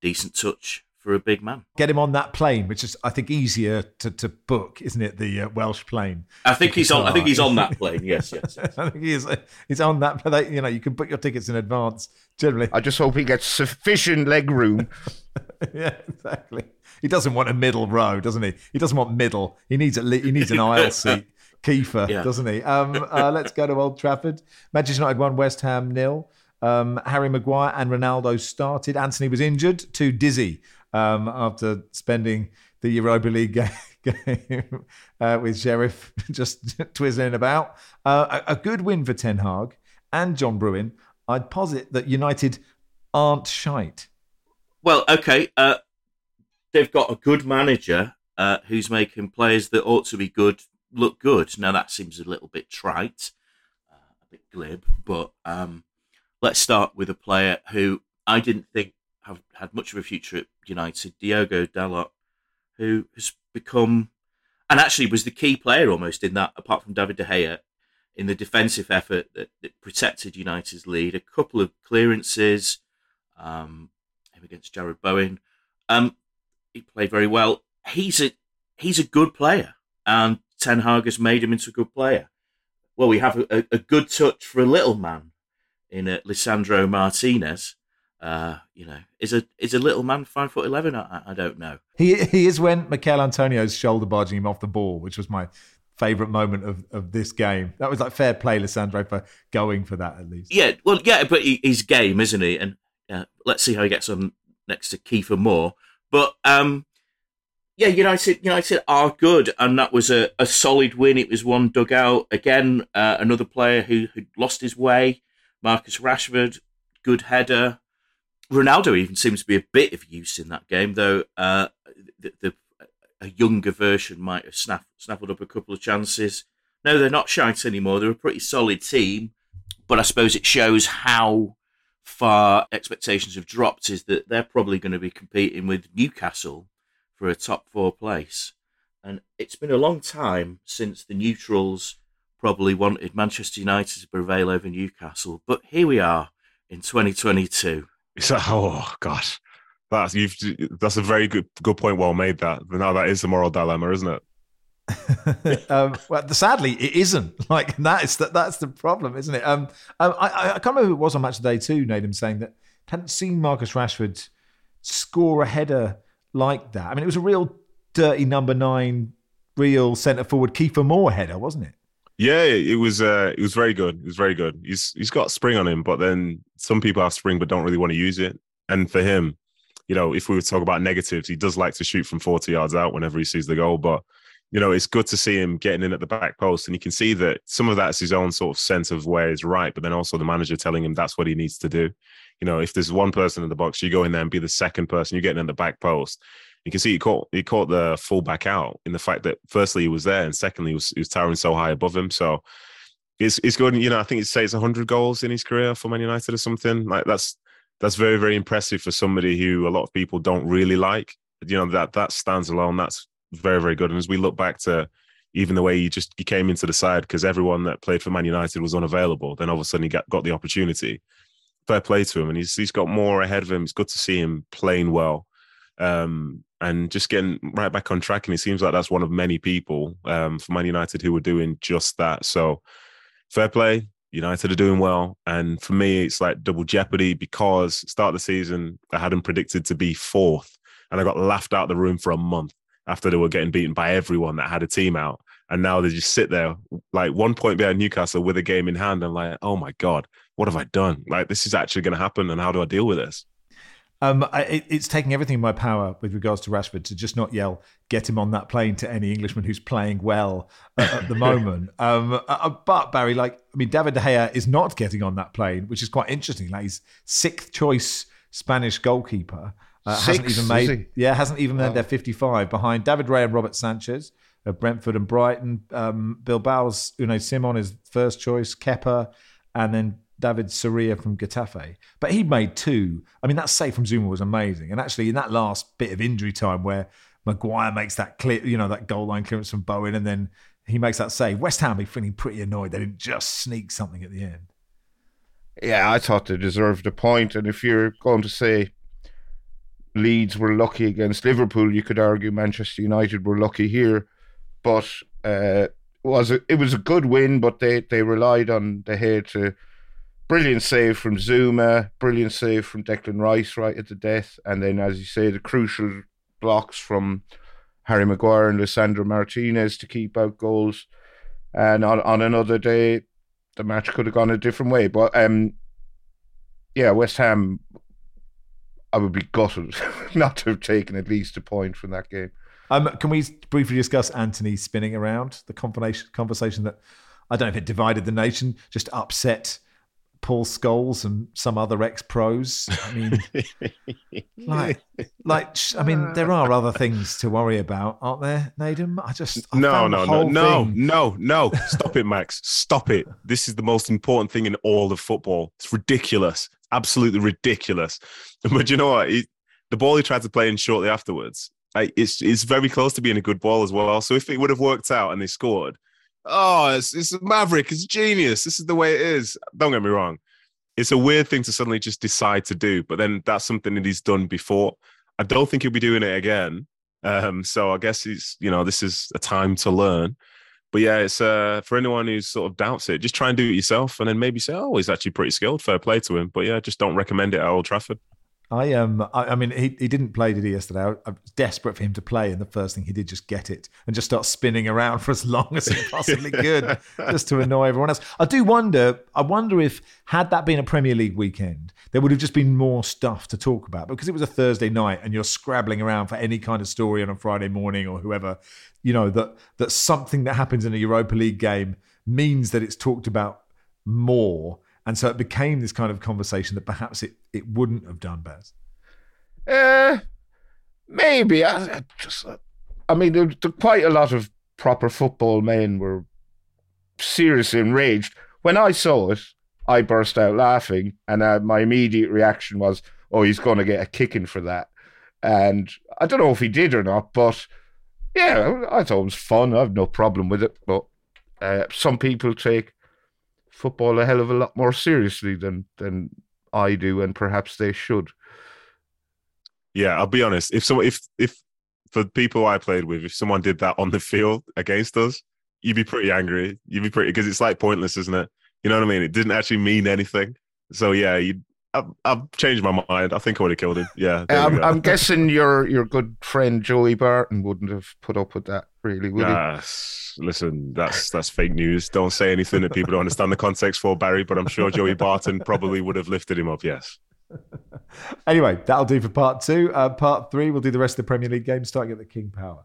decent touch for a big man. Get him on that plane, which is I think easier to, to book, isn't it? The uh, Welsh plane. I think he's on. I think he's on that plane. Yes, yes. yes. I think he's he's on that. You know, you can book your tickets in advance. Generally, I just hope he gets sufficient leg room. yeah, exactly. He doesn't want a middle row, doesn't he? He doesn't want middle. He needs a he needs an aisle seat. Kiefer, yeah. doesn't he? Um, uh, let's go to Old Trafford. Manchester United won West Ham nil. Um, Harry Maguire and Ronaldo started. Antony was injured, too dizzy um, after spending the Europa League game uh, with Sheriff just twizzling about. Uh, a, a, good win for Ten Hag and John Brewin. I'd posit that United aren't shite. Well, okay. Uh, they've got a good manager uh, who's making players that ought to be good look good. Now, that seems a little bit trite, uh, a bit glib, but um, let's start with a player who I didn't think have had much of a future at United, Diogo Dalot, who has become and actually was the key player almost in that, apart from David De Gea, in the defensive effort that, that protected United's lead. A couple of clearances, um, him against Jarrod Bowen. Um, he played very well. He's a he's a good player, and Ten Hag has made him into a good player. Well, we have a, a good touch for a little man in uh, Lisandro Martinez, uh, you know, is a is a little man five foot eleven? I, I don't know. He he is when Michail Antonio's shoulder barging him off the ball, which was my favourite moment of, of this game. That was like fair play, Lisandro, for going for that at least. Yeah, well, yeah, but he, he's game, isn't he? And uh, let's see how he gets on next to Kiefer Moore. But um, yeah, United United are good, and that was a, a solid win. It was one dug out again. Uh, another player who lost his way, Marcus Rashford, good header. Ronaldo even seems to be a bit of use in that game, though uh, the, the, a younger version might have snaff, snaffled up a couple of chances. No, they're not shite anymore. They're a pretty solid team, but I suppose it shows how far expectations have dropped. Is that they're probably going to be competing with Newcastle for a top four place, and it's been a long time since the neutrals probably wanted Manchester United to prevail over Newcastle, but here we are in 2022. It's like, oh gosh, that's you've that's a very good good point. Well made. That now that is the moral dilemma, isn't it? um, well, sadly, it isn't. Like that is that that's the problem, isn't it? Um, um I, I can't remember who it was on Match of Day Two. Nedum saying that hadn't seen Marcus Rashford score a header like that. I mean, it was a real dirty number nine, real centre forward Kiefer Moore header, wasn't it? Yeah, it was. Uh, it was very good. It was very good. He's he's got spring on him, but then some people have spring but don't really want to use it. And for him, you know, if we were to talk about negatives, he does like to shoot from forty yards out whenever he sees the goal. But you know, it's good to see him getting in at the back post, and you can see that some of that's his own sort of sense of where he's right, but then also the manager telling him that's what he needs to do. You know, if there's one person in the box, you go in there and be the second person. You're getting in the back post. You can see he caught he caught the fullback out in the fact that firstly he was there and secondly he was, he was towering so high above him. So it's it's good. You know, I think it says 100 goals in his career for Man United or something. Like that's that's very very impressive for somebody who a lot of people don't really like. You know that that stands alone. That's very very good. And as we look back to even the way he just he came into the side because everyone that played for Man United was unavailable. Then all of a sudden he got, got the opportunity. Fair play to him, and he's he's got more ahead of him. It's good to see him playing well. Um, and just getting right back on track. And it seems like that's one of many people um, for Man United who are doing just that. So fair play. United are doing well. And for me, it's like double jeopardy because start of the season, I had them predicted to be fourth. And I got laughed out of the room for a month after they were getting beaten by everyone that had a team out. And now they just sit there like one point behind Newcastle with a game in hand. And like, oh my God, what have I done? Like, this is actually going to happen. And how do I deal with this? Um, I, it's taking everything in my power with regards to Rashford to just not yell "get him on that plane" to any Englishman who's playing well at, at the moment. um, uh, uh, but Barry, like, I mean, David De Gea is not getting on that plane, which is quite interesting. Like, he's sixth choice Spanish goalkeeper. Uh, Six, hasn't even made, yeah, hasn't even made Wow. their 55 behind David Raya and Robert Sanchez of Brentford and Brighton. Um, Bilbao's Unai Simon is first choice, Kepper, and then David Soria from Getafe. But he made two. I mean, that save from Zouma was amazing. And actually, in that last bit of injury time where Maguire makes that clear, you know, that goal line clearance from Bowen, and then he makes that save, West Ham be feeling pretty annoyed they didn't just sneak something at the end. Yeah, I thought they deserved a point. And if you're going to say Leeds were lucky against Liverpool, you could argue Manchester United were lucky here. But uh, was a, it was a good win, but they, they relied on the head to brilliant save from Zouma, brilliant save from Declan Rice right at the death, and then as you say, the crucial blocks from Harry Maguire and Lisandro Martinez to keep out goals. And on, on another day, the match could have gone a different way. But um, yeah, West Ham, I would be gutted not to have taken at least a point from that game. Um, can we briefly discuss Antony spinning around the conversation, conversation that I don't know if it divided the nation, just upset Paul Scholes and some other ex pros. I mean, like, like, I mean, uh. there are other things to worry about, aren't there, Nedum? I just I no, no, no, no, thing- no, no. Stop it, Max. Stop it. This is the most important thing in all of football. It's ridiculous. Absolutely ridiculous. But you know what? He, the ball he tried to play in shortly afterwards, like, it's it's very close to being a good ball as well. So if it would have worked out and they scored, oh, it's, it's maverick. It's genius. This is the way it is. Don't get me wrong. It's a weird thing to suddenly just decide to do, but then that's something that he's done before. I don't think he'll be doing it again. Um, so I guess he's, you know, this is a time to learn. But yeah, it's uh, for anyone who sort of doubts it, just try and do it yourself, and then maybe say, "Oh, he's actually pretty skilled." Fair play to him. But yeah, just don't recommend it at Old Trafford. I um, I, I mean, he, he didn't play, did he? Yesterday, I, I was desperate for him to play, and the first thing he did just get it and just start spinning around for as long as he possibly could, just to annoy everyone else. I do wonder. I wonder if had that been a Premier League weekend, there would have just been more stuff to talk about because it was a Thursday night, and you're scrabbling around for any kind of story on a Friday morning or whoever. You know that that something that happens in a Europa League game means that it's talked about more. And so it became this kind of conversation that perhaps it, it wouldn't have done, Baz. Uh, maybe. I, I just, I mean, there, there quite a lot of proper football men were seriously enraged. When I saw it, I burst out laughing, and uh, my immediate reaction was, "Oh, he's going to get a kicking for that." And I don't know if he did or not, but yeah, I thought it was fun. I have no problem with it. But uh, some people take football a hell of a lot more seriously than than I do, and perhaps they should. Yeah, I'll be honest. If someone, if if for people I played with, if someone did that on the field against us, you'd be pretty angry. You'd be pretty because it's like pointless, isn't it? You know what I mean? It didn't actually mean anything. So yeah, you. I've, I've changed my mind. I think I would have killed him. Yeah, I'm. I'm guessing your your good friend Joey Barton wouldn't have put up with that, really, would he? Listen, that's that's fake news. Don't say anything that people don't understand the context for, Barry. But I'm sure Joey Barton probably would have lifted him up. Yes. Anyway, that'll do for part two. Uh, part three, we'll do the rest of the Premier League games starting at the King Power.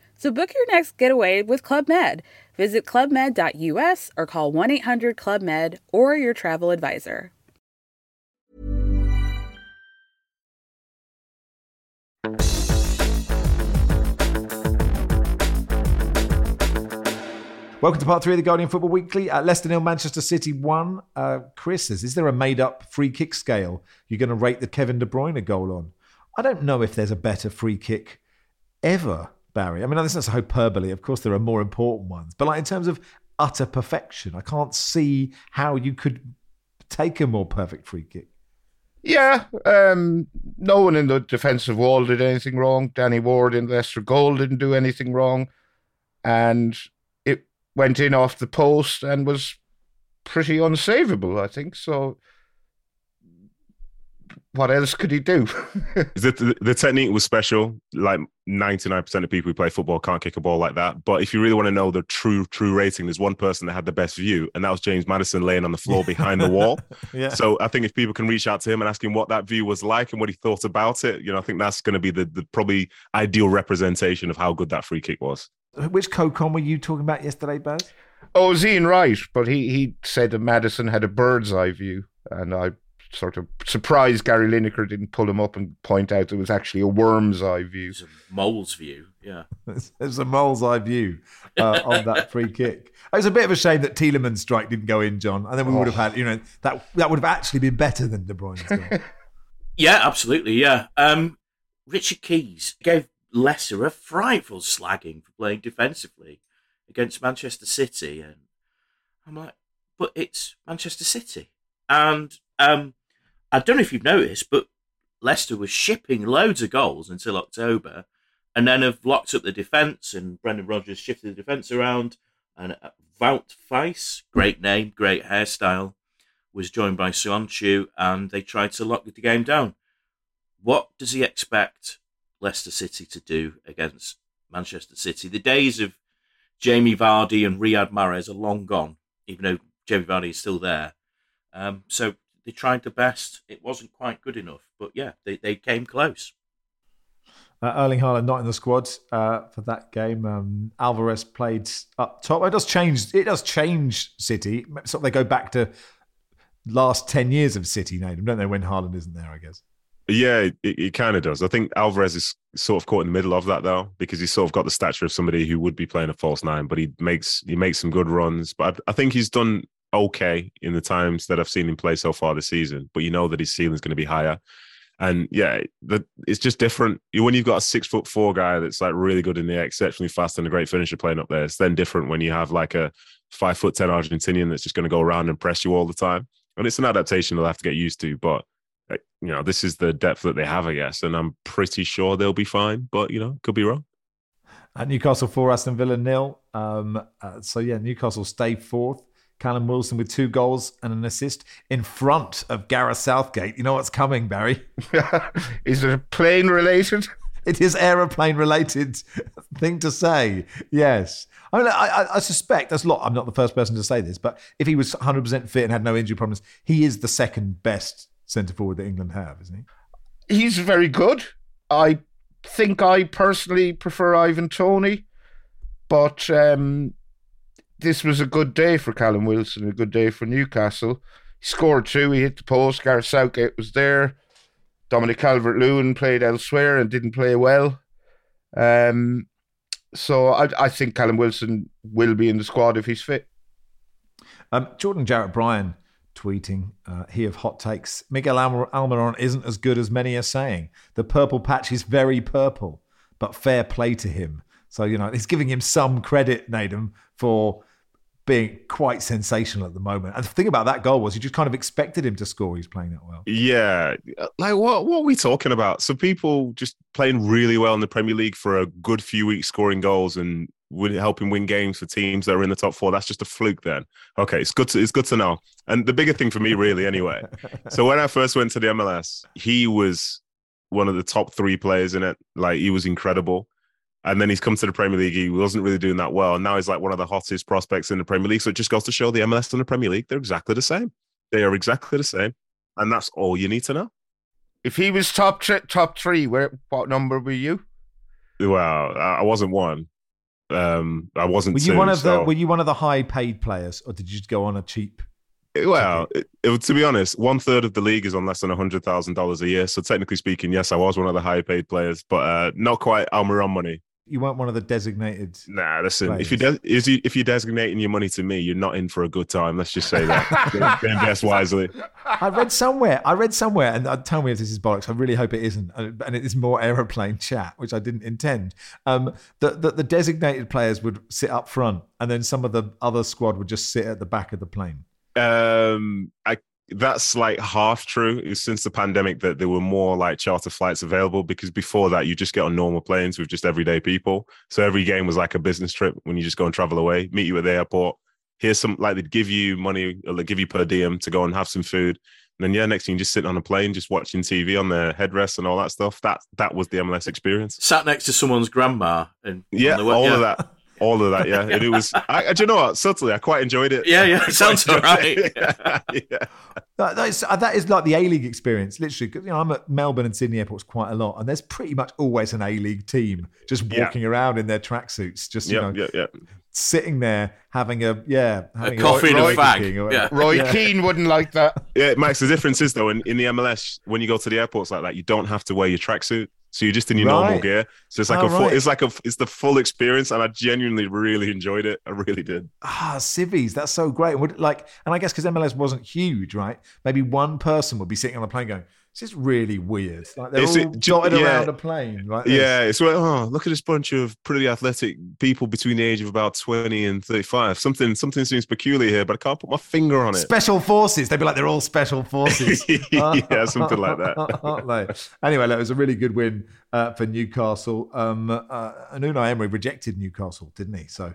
So book your next getaway with Club Med. Visit clubmed.us or call 1 800 Club Med or your travel advisor. Welcome to part three of the Guardian Football Weekly. Uh, Leicester nil, Manchester City one. Uh, Chris says, is there a made-up free kick scale you're going to rate the Kevin De Bruyne goal on? I don't know if there's a better free kick ever, Barry. I mean, this is hyperbole. Of course, there are more important ones, but like in terms of utter perfection, I can't see how you could take a more perfect free kick. Yeah, um, no one in the defensive wall did anything wrong. Danny Ward in Leicester goal didn't do anything wrong, and it went in off the post and was pretty unsavable, I think. So what else could he do? The, the, technique was special? Like ninety nine percent of people who play football can't kick a ball like that. But if you really want to know the true true rating, there's one person that had the best view, and that was James Maddison laying on the floor behind the wall. yeah. So I think if people can reach out to him and ask him what that view was like and what he thought about it, you know, I think that's going to be the, the probably ideal representation of how good that free kick was. Which Cocon were you talking about yesterday, Baz? Oh, it was Ian Wright, but he, he said that Maddison had a bird's eye view, and I sort of surprised Gary Lineker didn't pull him up and point out it was actually a worm's eye view. It's a mole's view, yeah. it's a mole's eye view uh, on that free kick. It was a bit of a shame that Tielemans' strike didn't go in, John, and then we oh. would have had, you know, that that would have actually been better than De Bruyne's goal. yeah, absolutely, yeah. Um, Richard Keys gave Leicester a frightful slagging for playing defensively against Manchester City, and I'm like, but it's Manchester City, and um, I don't know if you've noticed, but Leicester was shipping loads of goals until October, and then have locked up the defence, and Brendan Rodgers shifted the defence around, and uh, Wout great name, great hairstyle, was joined by Söyüncü, and they tried to lock the game down. What does he expect Leicester City to do against Manchester City. The days of Jamie Vardy and Riyad Mahrez are long gone, even though Jamie Vardy is still there. Um, so they tried the best. It wasn't quite good enough, but yeah, they, they came close. Uh, Erling Haaland not in the squad uh, for that game. Um, Alvarez played up top. It does change. It does change City. So they go back to last ten years of City, Nedum, don't they? When Haaland isn't there, I guess. Yeah, it, it kind of does. I think Alvarez is sort of caught in the middle of that though, because he's sort of got the stature of somebody who would be playing a false nine, but he makes he makes some good runs. But I, I think he's done okay in the times that I've seen him play so far this season. But you know that his ceiling is going to be higher. And yeah, the, it's just different. When you've got a six foot four guy that's like really good in the air, exceptionally fast and a great finisher playing up there, it's then different when you have like a five foot ten Argentinian that's just going to go around and press you all the time. And it's an adaptation they'll have to get used to. But you know, this is the depth that they have, I guess, and I'm pretty sure they'll be fine. But you know, could be wrong. At Newcastle four, Aston Villa nil. Um, uh, so yeah, Newcastle stay fourth. Callum Wilson with two goals and an assist in front of Gareth Southgate. You know what's coming, Barry? is it a plane related? It is aeroplane related thing to say. Yes. I mean, I, I, suspect that's a lot. I'm not the first person to say this, but if he was 100% fit and had no injury problems, he is the second best centre forward that England have, isn't he? He's very good. I think I personally prefer Ivan Toney, but um, this was a good day for Callum Wilson, a good day for Newcastle. He scored two, he hit the post. Gareth Southgate was there. Dominic Calvert Lewin played elsewhere and didn't play well. Um, so I, I, think Callum Wilson will be in the squad if he's fit. Um, Jordan Jarrett Bryan tweeting, uh, he of hot takes. Miguel Almiron isn't as good as many are saying. The purple patch is very purple, but fair play to him. So, you know, he's giving him some credit, Nedum, for being quite sensational at the moment. And the thing about that goal was you just kind of expected him to score. He's playing that well. Yeah. Like, what, what are we talking about? So, people just playing really well in the Premier League for a good few weeks, scoring goals and helping win games for teams that are in the top four. That's just a fluke then. Okay, it's good to it's good to know. And the bigger thing for me, really, anyway. so when I first went to the MLS, he was one of the top three players in it. Like he was incredible. And then he's come to the Premier League. He wasn't really doing that well. And now he's like one of the hottest prospects in the Premier League. So it just goes to show the MLS and the Premier League, they're exactly the same. They are exactly the same. And that's all you need to know. If he was top top three, where what number were you? Well, I wasn't one. Um, I wasn't. Were you two, one of so... the? Were you one of the high paid players, or did you just go on a cheap Well, it, it, to be honest, one third of the league is on less than hundred thousand dollars a year. So technically speaking, yes, I was one of the higher paid players, but uh, not quite Almiron money. You weren't one of the designated. Nah, listen. players. If you de- is you, if you're designating your money to me, you're not in for a good time. Let's just say that. Invest wisely. I read somewhere. I read somewhere, and uh, tell me if this is bollocks. I really hope it isn't, uh, and it is more aeroplane chat, which I didn't intend. Um, that the, the designated players would sit up front, and then some of the other squad would just sit at the back of the plane. Um, I that's like half true. It's since the pandemic that there were more like charter flights available because before that you just get on normal planes with just everyday people. So every game was like a business trip when you just go and travel away, meet you at the airport. Here's some like they'd give you money or they give you per diem to go and have some food. And then yeah, next thing you just sitting on a plane, just watching TV on the headrest and all that stuff. That that was the MLS experience. Sat next to someone's grandma and Yeah, all yeah. of that. All of that, yeah. And it was, I, do you know what? Subtly, I quite enjoyed it. Yeah, yeah, sounds enjoyed all right. yeah. That, that, is, uh, that is like the A League experience, literally. 'cause, you know, I'm at Melbourne and Sydney airports quite a lot, and there's pretty much always an A League team just Yeah. walking around in their tracksuits, just you Yeah, know, yeah, yeah. sitting there having a yeah, having coffee and a Burger fag. Or Yeah. whatever. Roy Yeah. Keane wouldn't like that. Yeah, Max, the difference is though in, in the MLS when you go to the airports like that, you don't have to wear your tracksuit. So you're just in your normal gear. So it's like Oh, a full, right. it's like a it's the full experience, and I genuinely really enjoyed it. I really did. Ah, civvies, that's so great. Would like, and I guess because MLS wasn't huge, right? Maybe one person would be sitting on a plane going, "This is really weird." Like they're Is all it- dotted yeah. around a plane, right? Yeah, it's like, oh, look at this bunch of pretty athletic people between the age of about twenty and thirty-five. Something something seems peculiar here, but I can't put my finger on it. Special forces. They'd be like, they're all special forces. Yeah, something like that. Aren't they? Anyway, that was a really good win uh, for Newcastle. Um, uh, and Unai Emery rejected Newcastle, didn't he? So,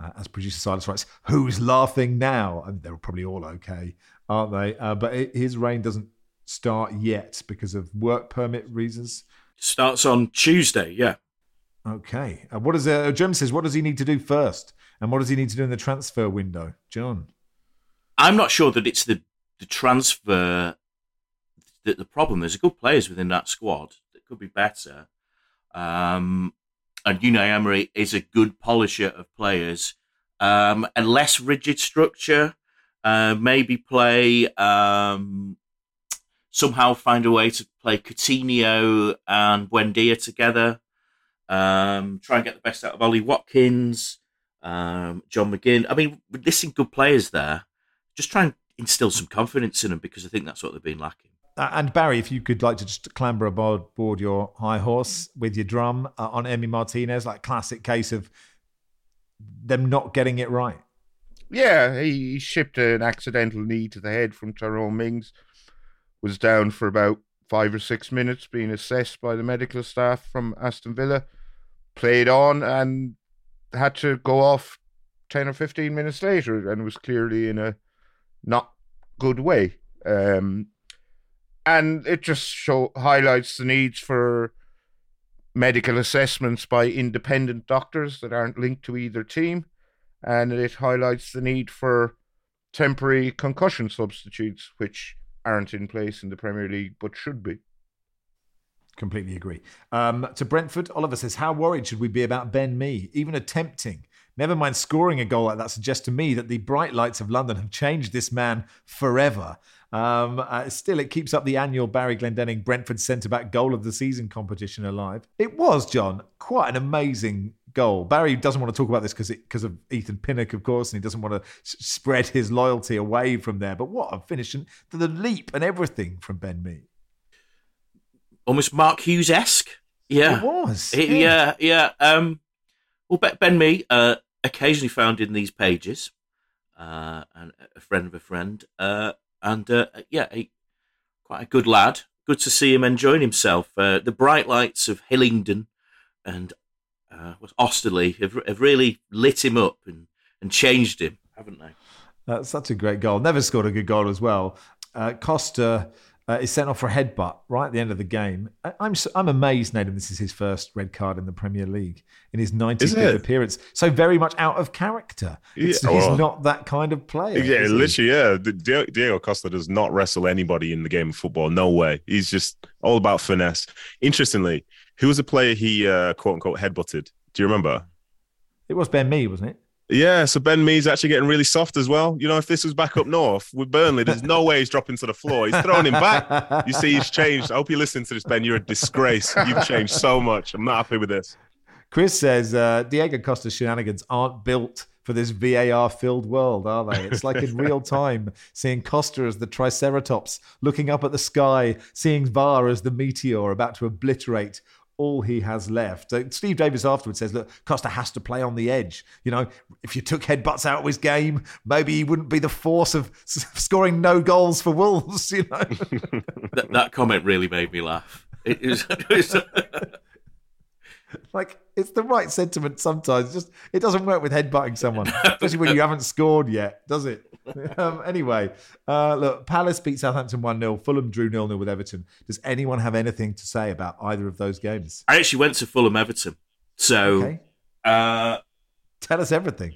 uh, as producer Silas writes, who's laughing now? I mean, they're probably all okay, aren't they? Uh, but it, his reign doesn't start yet because of work permit reasons. Starts on Tuesday, yeah. Okay. Uh, what does uh, Jim says? What does he need to do first, and what does he need to do in the transfer window, John? I'm not sure that it's the, the transfer that the problem. There's good players within that squad that could be better. Um, and Unai Emery is a good polisher of players. Um, a less rigid structure, uh, maybe play um, somehow find a way to play Coutinho and Buendia together. Um, try and get the best out of Ollie Watkins, um, John McGinn. I mean, we're listing good players there. Just try and instill some confidence in them because I think that's what they've been lacking. Uh, and Barry, if you could like to just clamber aboard board your high horse with your drum uh, on Emi Martinez, like classic case of them not getting it right. Yeah, he, he shipped an accidental knee to the head from Tyrone Mings. Was down for about five or six minutes, being assessed by the medical staff from Aston Villa. Played on and had to go off ten or fifteen minutes later, and was clearly in a not good way. Um, and it just show highlights the needs for medical assessments by independent doctors that aren't linked to either team and it highlights the need for temporary concussion substitutes, which aren't in place in the Premier League but should be. Completely agree. Um, to Brentford, Oliver says, How worried should we be about Ben Mee? Even attempting, never mind scoring a goal like that, suggests to me that the bright lights of London have changed this man forever. Um, uh, still, it keeps up the annual Barry Glendenning Brentford centre back goal of the season competition alive. It was, John, quite an amazing goal. Barry doesn't want to talk about this because because of Ethan Pinnock, of course, and he doesn't want to s- spread his loyalty away from there. But what a finish and the leap and everything from Ben Mee. Almost Mark Hughes esque. Yeah. It was. He- yeah, yeah. Um, well, Ben, ben Mee, uh, occasionally found in these pages, uh, and a friend of a friend, uh, and uh, yeah, he, quite a good lad. Good to see him enjoying himself. Uh, the bright lights of Hillingdon and uh, was Osterley have, have really lit him up and, and changed him, haven't they? That's such a great goal. Never scored a good goal as well. Uh, Costa uh, is sent off for a headbutt right at the end of the game. I, I'm s- I'm amazed, Nedum. This is his first red card in the Premier League in his 95th appearance. So very much out of character. It's- Yeah, he's well- not that kind of player. Yeah, literally, yeah. Diego, Diego Costa does not wrestle anybody in the game of football. No way. He's just all about finesse. Interestingly, who was the player he uh, quote unquote headbutted? Do you remember? It was Ben Mee, wasn't it? Yeah, so Ben Mee's actually getting really soft as well. You know, if this was back up north with Burnley, there's no way he's dropping to the floor. He's throwing him back. You see, he's changed. I hope you're listening to this, Ben. You're a disgrace. You've changed so much. I'm not happy with this. Chris says uh, Diego Costa's shenanigans aren't built for this VAR filled world, are they? It's like in real time seeing Costa as the Triceratops looking up at the sky, seeing VAR as the meteor about to obliterate all he has left. Uh, Steve Davis afterwards says, look, Costa has to play on the edge. You know, if you took headbutts out of his game, maybe he wouldn't be the force of scoring no goals for Wolves, you know. that, that comment really made me laugh. It is. it was- like it's the right sentiment sometimes. Just it doesn't work with headbutting someone, especially when you haven't scored yet, does it? Um, anyway, uh, look, Palace beat Southampton one 0 Fulham drew 0 0 with Everton. Does anyone have anything to say about either of those games? I actually went to Fulham Everton. So, Okay. uh, Tell us everything.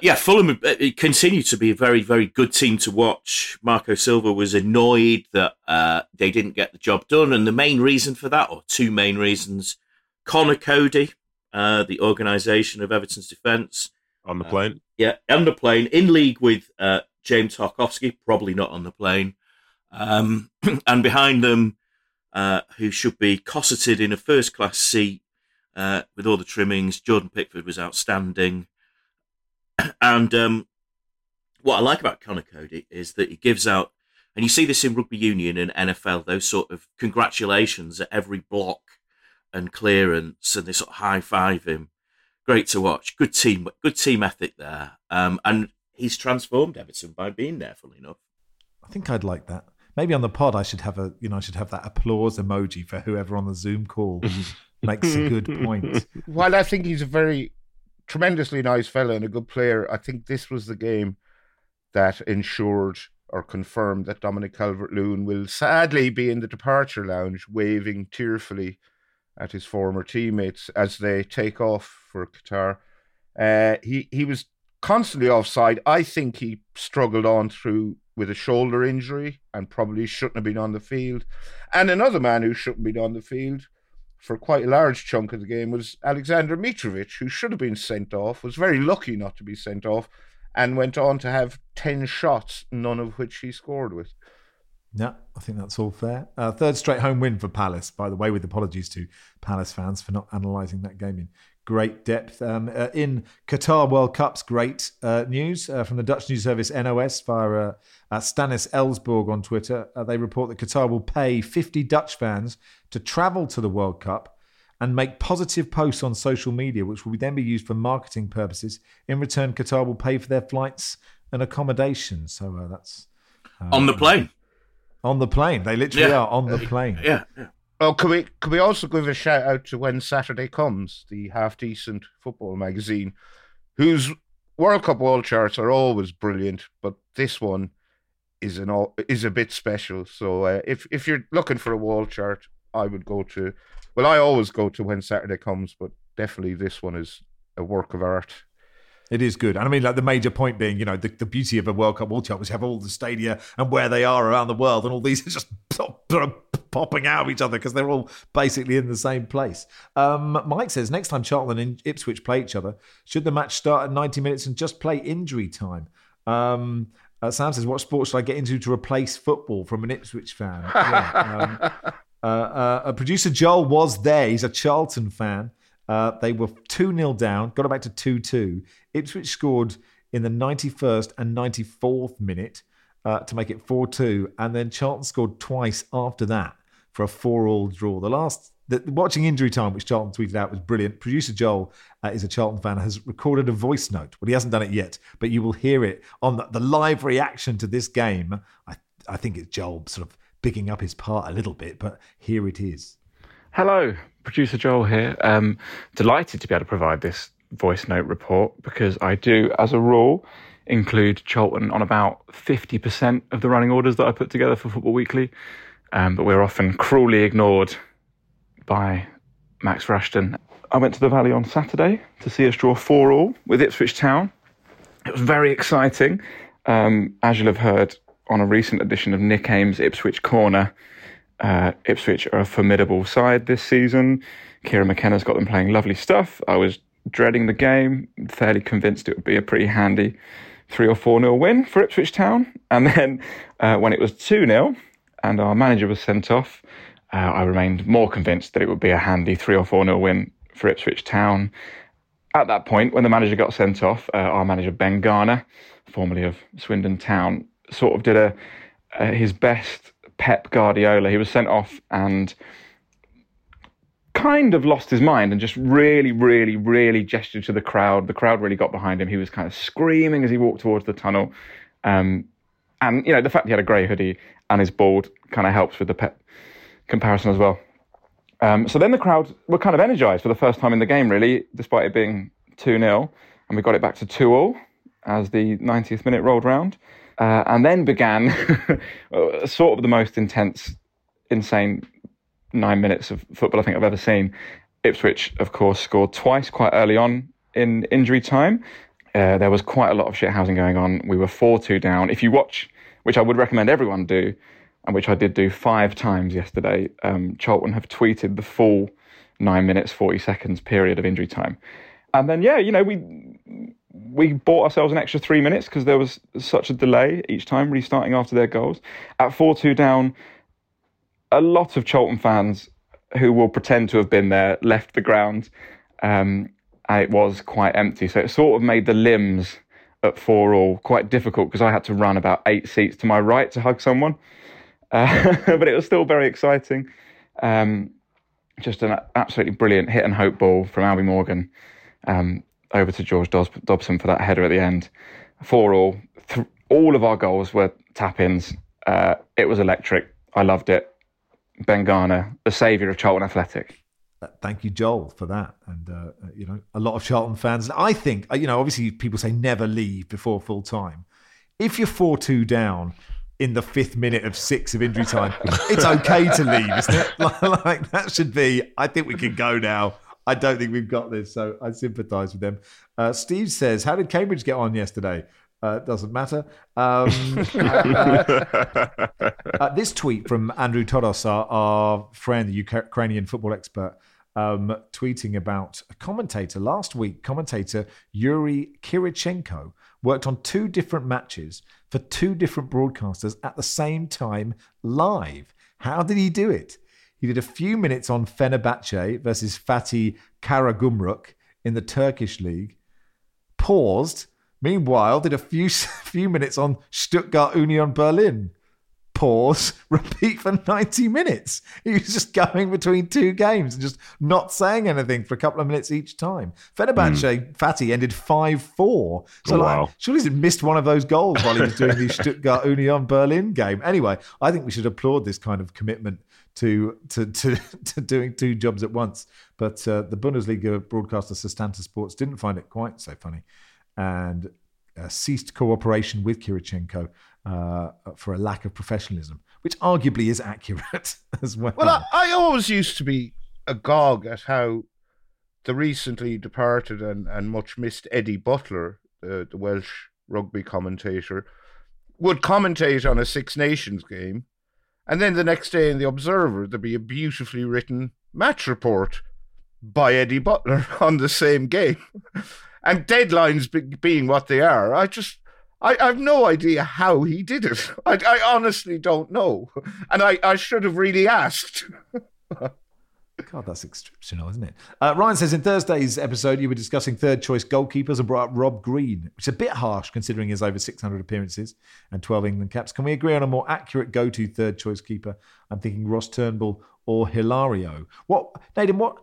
yeah, Fulham uh, it continued to be a very, very good team to watch. Marco Silva was annoyed that uh, they didn't get the job done. And the main reason for that, or two main reasons, Conor Coady, uh, the organisation of Everton's defence, On the plane. yeah, on the plane, in league with uh, James Tarkowski, probably not on the plane. Um, and behind them, uh, who should be cosseted in a first class seat uh, with all the trimmings. Jordan Pickford was outstanding. and um, what I like about Conor Coady is that he gives out, and you see this in rugby union and NFL, those sort of congratulations at every block and clearance, and they sort of high five him great to watch. Good team, good team ethic there. Um, and he's transformed Everton by being there. Funnily enough, I think I'd like that. Maybe on the pod, I should have a you know I should have that applause emoji for whoever on the Zoom call makes a good point. While I think he's a very tremendously nice fellow and a good player, I think this was the game that ensured or confirmed that Dominic Calvert Lewin will sadly be in the departure lounge waving tearfully at his former teammates as they take off for Qatar. Uh, he, he was constantly offside. I think he struggled on through with a shoulder injury and probably shouldn't have been on the field. And another man who shouldn't have been on the field for quite a large chunk of the game was Aleksandar Mitrovic, who should have been sent off, was very lucky not to be sent off, and went on to have 10 shots, none of which he scored with. Yeah, I think that's all fair. Uh, third straight home win for Palace, by the way, with apologies to Palace fans for not analysing that game in great depth. Um, uh, in Qatar World Cup's great uh, news uh, from the Dutch news service NOS via uh, Stanis Elsborg on Twitter. Uh, they report that Qatar will pay 50 Dutch fans to travel to the World Cup and make positive posts on social media, which will then be used for marketing purposes. In return, Qatar will pay for their flights and accommodation. So uh, that's on the plane. on the plane. They literally Yeah. are on the plane. Yeah, yeah. Oh, can we can we also give a shout out to When Saturday Comes, the half decent football magazine, whose World Cup wall charts are always brilliant, but this one is an all, is a bit special. So uh, if if you're looking for a wall chart, I would go to. Well, I always go to When Saturday Comes, but definitely this one is a work of art. It is good. And I mean, like the major point being, you know, the, the beauty of a World Cup wall chart is you have all the stadia and where they are around the world, and all these are just popping out of each other because they're all basically in the same place. Um, Mike says next time Charlton and Ipswich play each other, should the match start at 90 minutes and just play injury time? Um, uh, Sam says, what sport should I get into to replace football from an Ipswich fan? Yeah, um, uh, uh, producer Joel was there. He's a Charlton fan. Uh, they were 2 0 down, got it back to 2 2. Ipswich scored in the 91st and 94th minute uh, to make it 4 2. And then Charlton scored twice after that for a 4 all draw. The last. The, watching injury time, which Charlton tweeted out, was brilliant. Producer Joel uh, is a Charlton fan, has recorded a voice note. Well, he hasn't done it yet, but you will hear it on the, the live reaction to this game. I, I think it's Joel sort of picking up his part a little bit, but here it is. Hello, producer Joel here. Um, delighted to be able to provide this voice note report because I do, as a rule, include Charlton on about 50% of the running orders that I put together for Football Weekly. Um, but we're often cruelly ignored by Max Rushden. I went to the Valley on Saturday to see us draw 4 all with Ipswich Town. It was very exciting. Um, as you'll have heard on a recent edition of Nick Ames' Ipswich Corner, uh, Ipswich are a formidable side this season. Kieran McKenna's got them playing lovely stuff. I was dreading the game, fairly convinced it would be a pretty handy three or four nil win for Ipswich Town. And then uh, when it was 2 0 and our manager was sent off, uh, I remained more convinced that it would be a handy three or four nil win for Ipswich Town. At that point, when the manager got sent off, uh, our manager Ben Garner, formerly of Swindon Town, sort of did a his best Pep Guardiola. He was sent off and kind of lost his mind and just really, really, really gestured to the crowd. The crowd really got behind him. He was kind of screaming as he walked towards the tunnel. Um, and, you know, the fact he had a grey hoodie and his bald kind of helps with the Pep comparison as well. Um, so then the crowd were kind of energised for the first time in the game, really, despite it being 2 0. And we got it back to 2 all as the 90th minute rolled round. Uh, and then began sort of the most intense, insane nine minutes of football I think I've ever seen. Ipswich, of course, scored twice quite early on in injury time. Uh, there was quite a lot of shithousing going on. We were 4 2 down. If you watch, which I would recommend everyone do, and which I did do five times yesterday, um, Charlton have tweeted the full nine minutes, 40 seconds period of injury time. And then, yeah, you know, we we bought ourselves an extra three minutes because there was such a delay each time restarting after their goals. At 4 2 down, a lot of Charlton fans who will pretend to have been there left the ground. Um, and it was quite empty. So it sort of made the limbs at 4 all quite difficult because I had to run about eight seats to my right to hug someone. Uh, but it was still very exciting. Um, just an absolutely brilliant hit and hope ball from Albie Morgan. Um, over to George Dobson for that header at the end. Four all, th- all of our goals were tap ins. Uh, it was electric. I loved it. Ben Garner, the saviour of Charlton Athletic. Thank you, Joel, for that. And, uh, uh, you know, a lot of Charlton fans, I think, uh, you know, obviously people say never leave before full time. If you're 4 2 down in the fifth minute of six of injury time, it's okay to leave, isn't it? like, like that should be, I think we can go now. I don't think we've got this, so I sympathise with them. Uh, Steve says, "How did Cambridge get on yesterday?" Uh, doesn't matter. Um, uh, uh, this tweet from Andrew Todos, our, our friend, the Ukrainian football expert, um, tweeting about a commentator last week. Commentator Yuri Kirichenko worked on two different matches for two different broadcasters at the same time live. How did he do it? He did a few minutes on Fenerbahce versus Fatih Karagümrük in the Turkish league. Paused. Meanwhile, did a few few minutes on Stuttgart Union Berlin. Pause. Repeat for 90 minutes. He was just going between two games and just not saying anything for a couple of minutes each time. Fenerbahce, mm. Fatih ended 5 4. So, oh, wow. surely he missed one of those goals while he was doing the Stuttgart Union Berlin game. Anyway, I think we should applaud this kind of commitment to to to, to doing two jobs at once. But uh, the Bundesliga broadcaster Setanta Sports didn't find it quite so funny, and uh, ceased cooperation with Kirichenko uh, for a lack of professionalism, which arguably is accurate as well. Well, I, I always used to be agog at how the recently departed and, and much missed Eddie Butler, the, the Welsh rugby commentator, would commentate on a Six Nations game and then the next day in The Observer, there'd be a beautifully written match report by Eddie Butler on the same game. And deadlines be- being what they are, I just, I, I, have no idea how he did it. I, I honestly don't know. And I, I should have really asked. God, that's exceptional, isn't it? Uh, Ryan says in Thursday's episode, you were discussing third choice goalkeepers and brought up Rob Green, which is a bit harsh considering his over 600 appearances and 12 England caps. Can we agree on a more accurate go to third choice keeper? I'm thinking Ross Turnbull or Hilario. What, Nedum, what.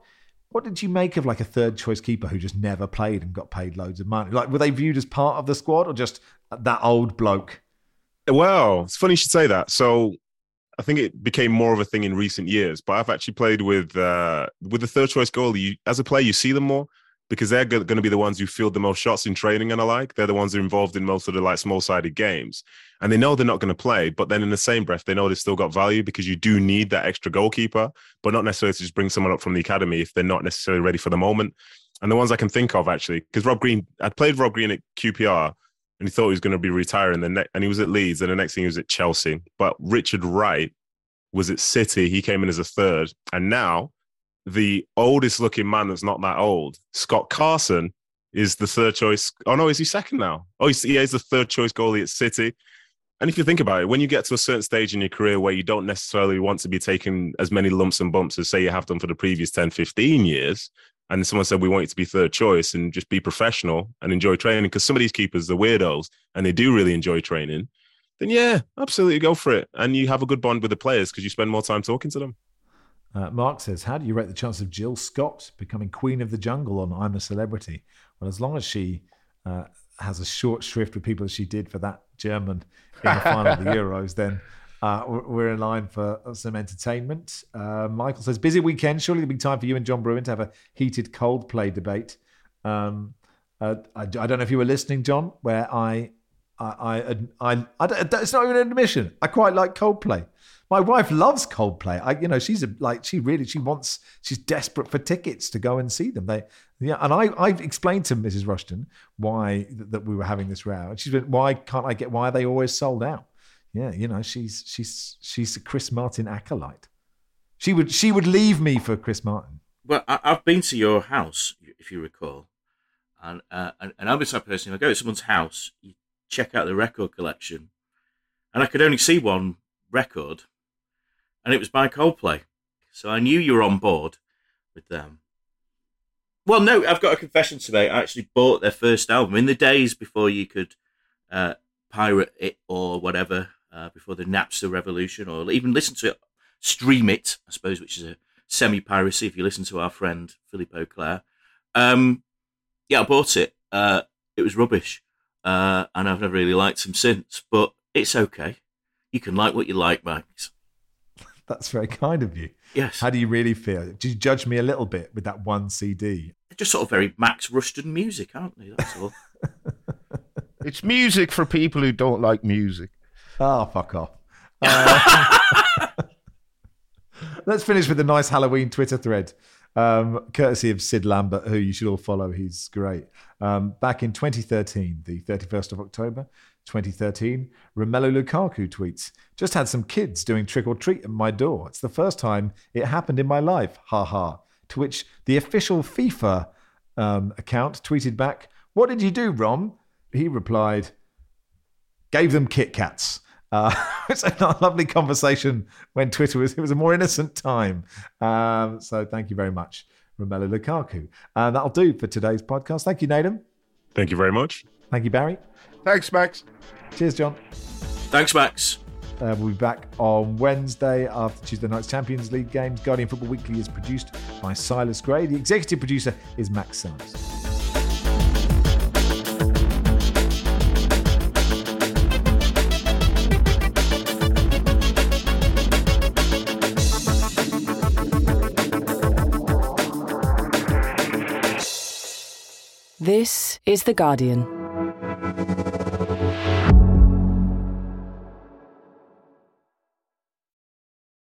What did you make of like a third choice keeper who just never played and got paid loads of money? Like, were they viewed as part of the squad or just that old bloke? Well, it's funny you should say that. So I think it became more of a thing in recent years. But I've actually played with uh, with the third choice goalie. You, as a player, you see them more because they're going to be the ones who field the most shots in training and alike. They're the ones who are involved in most of the like small sided games, and they know they're not going to play. But then in the same breath, they know they've still got value because you do need that extra goalkeeper, but not necessarily to just bring someone up from the academy if they're not necessarily ready for the moment. And the ones I can think of actually, because Rob Green, I'd played Rob Green at QPR and he thought he was going to be retiring. The ne- and he was at Leeds, and the next thing he was at Chelsea. But Richard Wright was at City. He came in as a third, and now the oldest looking man that's not that old, Scott Carson, is the third choice. Oh no, is he second now? Oh, he's, yeah, he's the third choice goalie at City. And if you think about it, when you get to a certain stage in your career where you don't necessarily want to be taking as many lumps and bumps as say you have done for the previous 10, 15 years, and someone said we want you to be third choice and just be professional and enjoy training, because some of these keepers, the weirdos, and they do really enjoy training, then yeah, absolutely go for it. And you have a good bond with the players because you spend more time talking to them. Uh, Mark says, How do you rate the chance of Jill Scott becoming Queen of the Jungle on I'm a Celebrity? Well, as long as she uh, has a short shrift with people as she did for that German in the final of the Euros, then uh, we're in line for some entertainment. Uh, Michael says, Busy weekend. Surely there'll be time for you and John Brewin to have a heated Coldplay debate. Um, uh, I, I, don't know if you were listening, John, where I, I, I, I, I it's not even an admission. I quite like Coldplay. My wife loves Coldplay. I, you know, she's a, like she really she wants she's desperate for tickets to go and see them. They, yeah, and I I explained to Mrs. Rushden why that we were having this row, and she's been why can't I get why are they always sold out? Yeah, you know, she's she's she's a Chris Martin acolyte. She would she would leave me for Chris Martin. Well, I, have been to your house, if you recall, and uh, and, and I'm the type of person. If I go to someone's house, you check out the record collection, and I could only see one record and it was by Coldplay. So I knew you were on board with them. Well, no, I've got a confession to make. I actually bought their first album in the days before you could uh, pirate it or whatever, uh, before the Napster revolution, or even listen to it, stream it, I suppose, which is a semi piracy if you listen to our friend Philippe Auclair. Um, yeah, I bought it. Uh, it was rubbish, uh, and I've never really liked them since, but it's okay. You can like what you like, Max. That's very kind of you. Yes. How do you really feel? Did you judge me a little bit with that one CD? They're just sort of very Max Rushden music, aren't they? That's all. it's music for people who don't like music. Oh, fuck off. Uh, let's finish with a nice Halloween Twitter thread, um, courtesy of Sid Lambert, who you should all follow. He's great. Um, back in 2013, the 31st of October, 2013, Romelu Lukaku tweets, Just had some kids doing trick or treat at my door. It's the first time it happened in my life. Ha ha. To which the official FIFA um, account tweeted back, What did you do, Rom? He replied, Gave them Kit Kats. Uh, it's a lovely conversation when Twitter was, it was a more innocent time. Um, so thank you very much, Romelu Lukaku. And that'll do for today's podcast. Thank you, Nedum. Thank you very much. Thank you, Barry. Thanks, Max. Cheers, John. Thanks, Max. Uh, we'll be back on Wednesday after Tuesday night's Champions League games. Guardian Football Weekly is produced by Silas Gray. The executive producer is Max Sims. This is The Guardian.